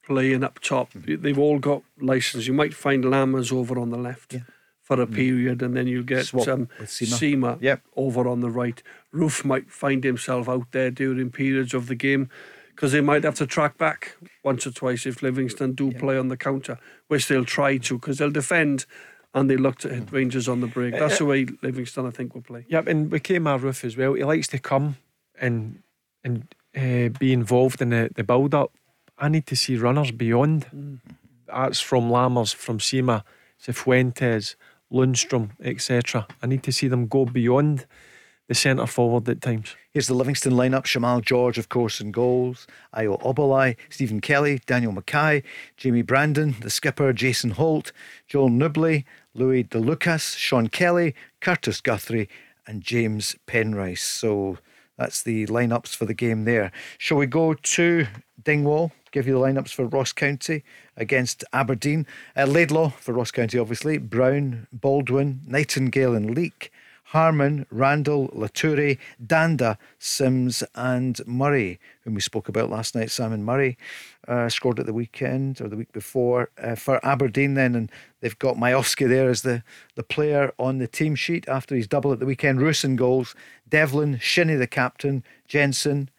playing up top, they've all got license. You might find Lammers over on the left for a period, and then you'll get Swap um, with Sima. Sima Yep. over on the right. Roofe might find himself out there during periods of the game because they might have to track back once or twice if Livingston do play on the counter, which they'll try to because they'll defend and they look to hit mm. Rangers on the break. That's uh, the uh, way Livingston, I think, will play. Yep, and with Kemar Roofe as well, he likes to come and and uh, be involved in the, the build up. I need to see runners beyond. Mm. That's from Lammers, from Sima, Cifuentes, Lundstram, etc. I need to see them go beyond the centre forward at times. Here's the Livingston lineup Shamal George, of course, in goals. Ayo Obileye, Stephen Kelly, Daniel Mackay, Jamie Brandon, the skipper, Jason Holt, Joel Nouble, Louis DeLucas, Sean Kelly, Kurtis Guthrie, and James Penrice. So that's the lineups for the game there. Shall we go to Dingwall? Give you the lineups for Ross County against Aberdeen. Uh, Laidlaw for Ross County, obviously. Brown, Baldwin, Nightingale, and Leak. Harmon, Randall, Loturi, Dhanda, Sims, and Murray, whom we spoke about last night. Simon Murray uh, scored at the weekend or the week before uh, for Aberdeen, then, and they've got Miovski there as the, the player on the team sheet after his double at the weekend. Roos in goals, Devlin, Shinnie the captain, Jensen,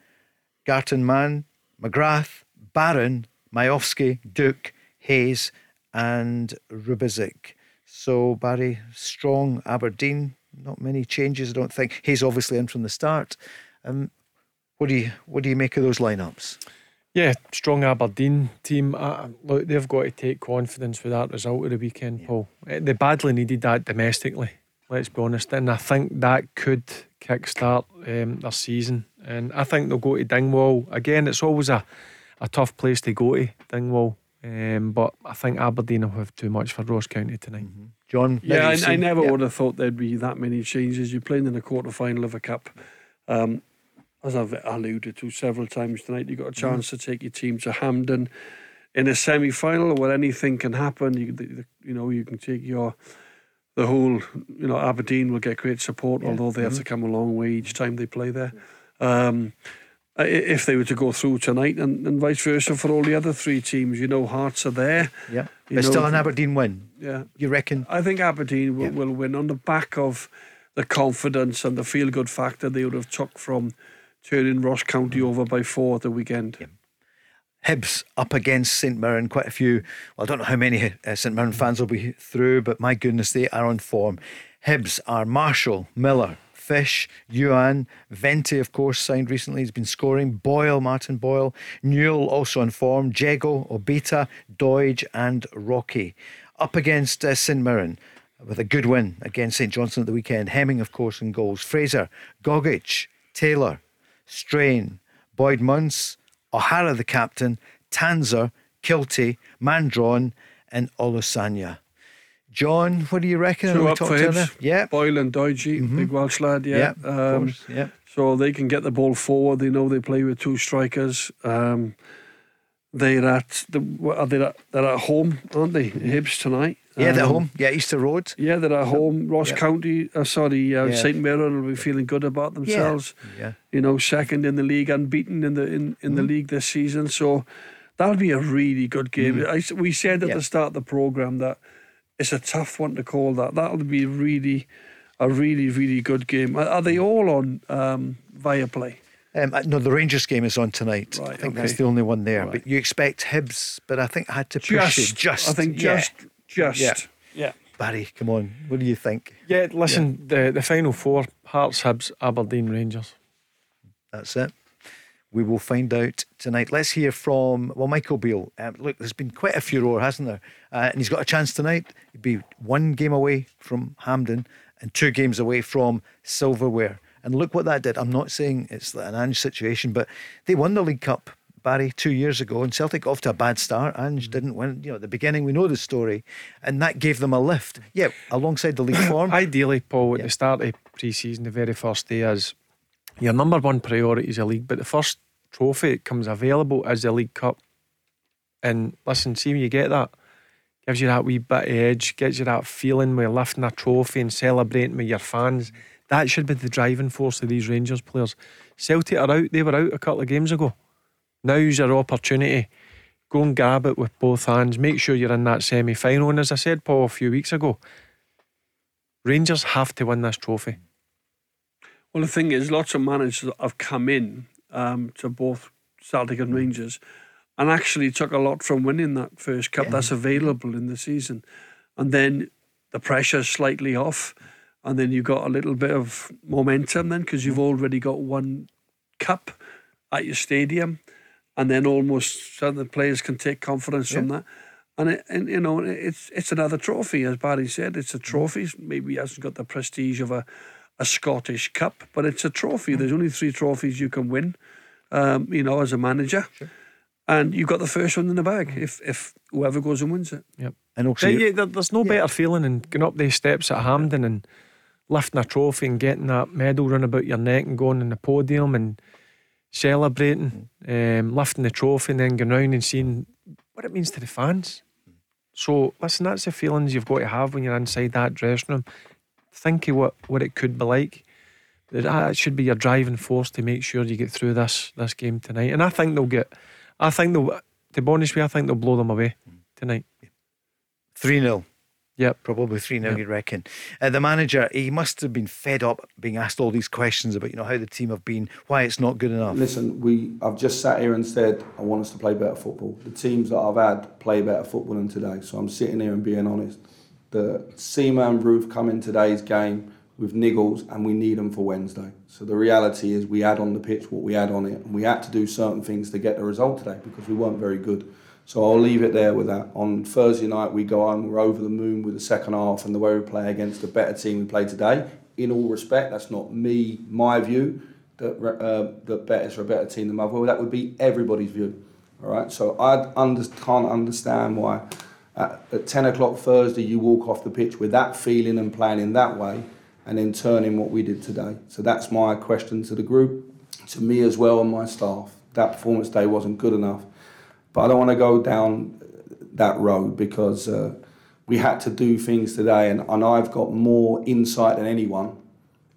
Gartenmann, McGrath, Barron, Miovski, Duke, Hayes, and Rubezic. So Barry, strong Aberdeen. Not many changes, I don't think. He's obviously in from the start. Um, what do you what do you make of those lineups? Yeah, strong Aberdeen team. Uh, look, they've got to take confidence with that result of the weekend, Paul. Eh, They badly needed that domestically, let's be honest. And I think that could kickstart um, their season. And I think they'll go to Dingwall. Again, it's always a, a tough place to go to, Dingwall. Um, but I think Aberdeen will have too much for Ross County tonight. John? Yeah, I, I never yeah. would have thought there'd be that many changes. You're playing in a quarter final of a cup. Um, as I've alluded to several times tonight, you've got a chance to take your team to Hampden in a semi final where anything can happen. You, the- you know, you can take your the whole, you know, Aberdeen will get great support, although they have to come a long way each time they play there. Um, i- if they were to go through tonight, and, and vice versa for all the other three teams, you know, Hearts are there. Yeah, but still know- an Aberdeen win. Yeah, You reckon? I think Aberdeen will, Yeah. will win on the back of the confidence and the feel good factor they would have took from turning Ross County over by four at the weekend. Hibs up against St Mirren. Quite a few. Well, I don't know how many uh, St Mirren fans will be through, but my goodness, they are on form. Hibs are Marshall, Miller, Fish, Youan, Vente, of course, signed recently. He's been scoring. Boyle, Martin Boyle, Newell also on form. Jago, Obita, Doidge, and Rocky. Up against uh, St Mirren with a good win against St Johnstone at the weekend. Hemming, of course, in goals. Fraser, Gogic, Taylor, Strain, Boyd Munce, O'Hara the captain, Tanser, Kiltie, Mandron, and Olusanya. John, what do you reckon? Two up for? Hibs. Yeah. Boyle and Doidgy, big Welsh lad, yeah. Yeah, Um, yeah. So they can get the ball forward. They know they play with two strikers. Um, they're at the are they at, they're at home, aren't they? Hibs tonight. Yeah, they're Um, home. Yeah, Easter Road. Yeah, they're at home. Ross yeah. County, uh, sorry, uh, Yeah. St Mirren will be feeling good about themselves. Yeah. You know, second in the league, unbeaten in the in, in Mm. the league this season. So that'll be a really good game. I s we said at Mm. The start of the program that it's a tough one to call. That that'll be really a really really good game. Are, are they all on um, Viaplay? Um, uh, no, the Rangers game is on tonight. I Right, think that's the only one there. Right. But you expect Hibs, but I think I had to push Just, it. Just, I think yeah. just just Yeah. yeah. Barry, come on. What do you think? Yeah, listen, the the final four: Hearts, Hibs, Aberdeen, Rangers. That's it. We will find out tonight. Let's hear from, well, Michael Beale. Um, look, there's been quite a few, furore, hasn't there? Uh, and he's got a chance tonight. He'd be one game away from Hampden and two games away from Silverware. And look what that did. I'm not saying it's an Ange situation, but they won the League Cup Barry, two years ago, and Celtic got off to a bad start. and mm. didn't win. You know, at the beginning, we know the story, and that gave them a lift. Yeah, alongside the league form. Ideally, Paul, at yeah. the start of pre-season, the very first day, as your number one priority is the league, but the first trophy that comes available is the League Cup. And listen, see when you get that, gives you that wee bit of edge, gives you that feeling with lifting a trophy and celebrating with your fans. That should be the driving force of these Rangers players. Celtic are out, they were out a couple of games ago. Now's your opportunity. Go and grab it with both hands. Make sure you're in that semi final. And as I said, Paul, a few weeks ago, Rangers have to win this trophy. Well, the thing is, lots of managers have come in um, to both Celtic and hmm. Rangers and actually took a lot from winning that first cup yeah. that's available in the season. And then the pressure's slightly off. And then you've got a little bit of momentum then because you've hmm. already got one cup at your stadium. And then almost so the players can take confidence yeah. from that. And, it, and you know it's it's another trophy, as Barry said. It's a hmm. trophy. Maybe it hasn't got the prestige of a a Scottish Cup, but it's a trophy. There's only three trophies you can win, um, you know, as a manager. Sure. And you've got the first one in the bag if if whoever goes and wins it. Yep. And also, yeah, yeah, there's no yeah. better feeling than going up these steps at Hampden and lifting a trophy and getting that medal run about your neck and going on the podium and celebrating, mm. um, lifting the trophy and then going round and seeing what it means to the fans. So, listen, that's the feelings you've got to have when you're inside that dressing room think of what, what it could be like. That should be your driving force to make sure you get through this this game tonight. And I think they'll get. I think they'll. To be honest with you, I think they'll blow them away tonight. Three 0 Yep. Probably 3 0, yep. you reckon. Uh, the manager, he must have been fed up being asked all these questions about, you know, how the team have been, why it's not good enough. Listen, we I've just sat here and said, I want us to play better football. The teams that I've had play better football than today. So I'm sitting here and being honest the Sima and Roofe come in today's game with niggles and we need them for Wednesday. So the reality is we had on the pitch what we had on it and we had to do certain things to get the result today because we weren't very good. So I'll leave it there with that. On Thursday night we go on, we're over the moon with the second half and the way we play against a better team we play today. In all respect, that's not me, my view, that, uh, that Betis are a better team than Motherwell. That would be everybody's view. All right, so I under, can't understand why at, at 10 o'clock Thursday, you walk off the pitch with that feeling and playing in that way, and then turning what we did today. So that's my question to the group, to me as well, and my staff. That performance day wasn't good enough. But I don't want to go down that road because uh, we had to do things today, and, and I've got more insight than anyone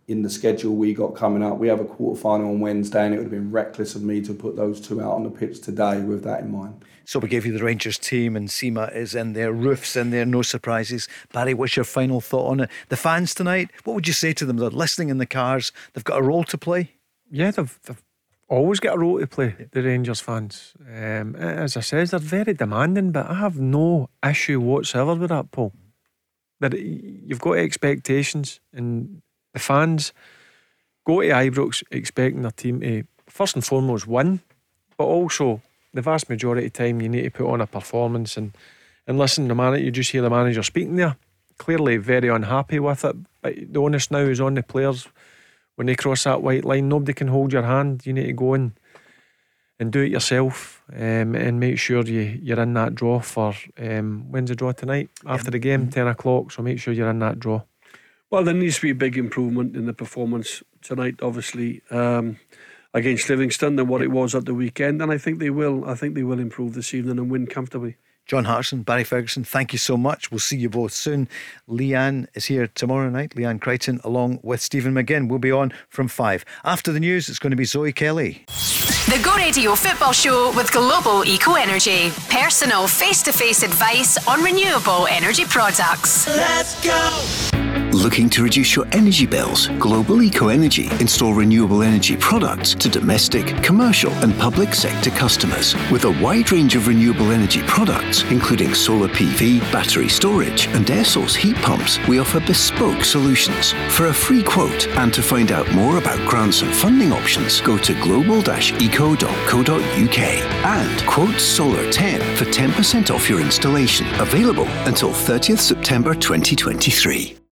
in the schedule we got coming up. We have a quarter final on Wednesday, and it would have been reckless of me to put those two out on the pitch today with that in mind. So we gave you the Rangers team, and Sima is in there, Roofe's in there, no surprises. Barry, what's your final thought on it? The fans tonight, what would you say to them? They're listening in the cars, they've got a role to play. Yeah, they've, they've always got a role to play, the Rangers fans. Um, as I said, they're very demanding, but I have no issue whatsoever with that, Paul. That you've got expectations, and the fans go to Ibrox expecting their team to first and foremost win, but also the vast majority of time you need to put on a performance and and listen, the man you just hear the manager speaking there, clearly very unhappy with it. But the onus now is on the players when they cross that white line. Nobody can hold your hand. You need to go in and do it yourself um, and make sure you, you're in that draw for um, when's the draw tonight after the game, 10 o'clock. So make sure you're in that draw. Well, there needs to be a big improvement in the performance tonight, obviously. Um, against Livingston than what it was at the weekend, and I think they will. I think they will improve this evening and win comfortably. John Hartson, Barry Ferguson, thank you so much. We'll see you both soon. Leanne is here tomorrow night, Leanne Crichton, along with Stephen McGinn. We'll be on from five. After the news, it's going to be Zoe Kelly. The Go Radio Football Show with Global Eco Energy. Personal face to face advice on renewable energy products. Let's go! Looking to reduce your energy bills? Global Eco Energy install renewable energy products to domestic, commercial, and public sector customers. With a wide range of renewable energy products, including solar PV, battery storage, and air source heat pumps, we offer bespoke solutions. For a free quote and to find out more about grants and funding options, go to global-eco.co.uk and quote Solar 10 for 10% off your installation. Available until 30th September 2023.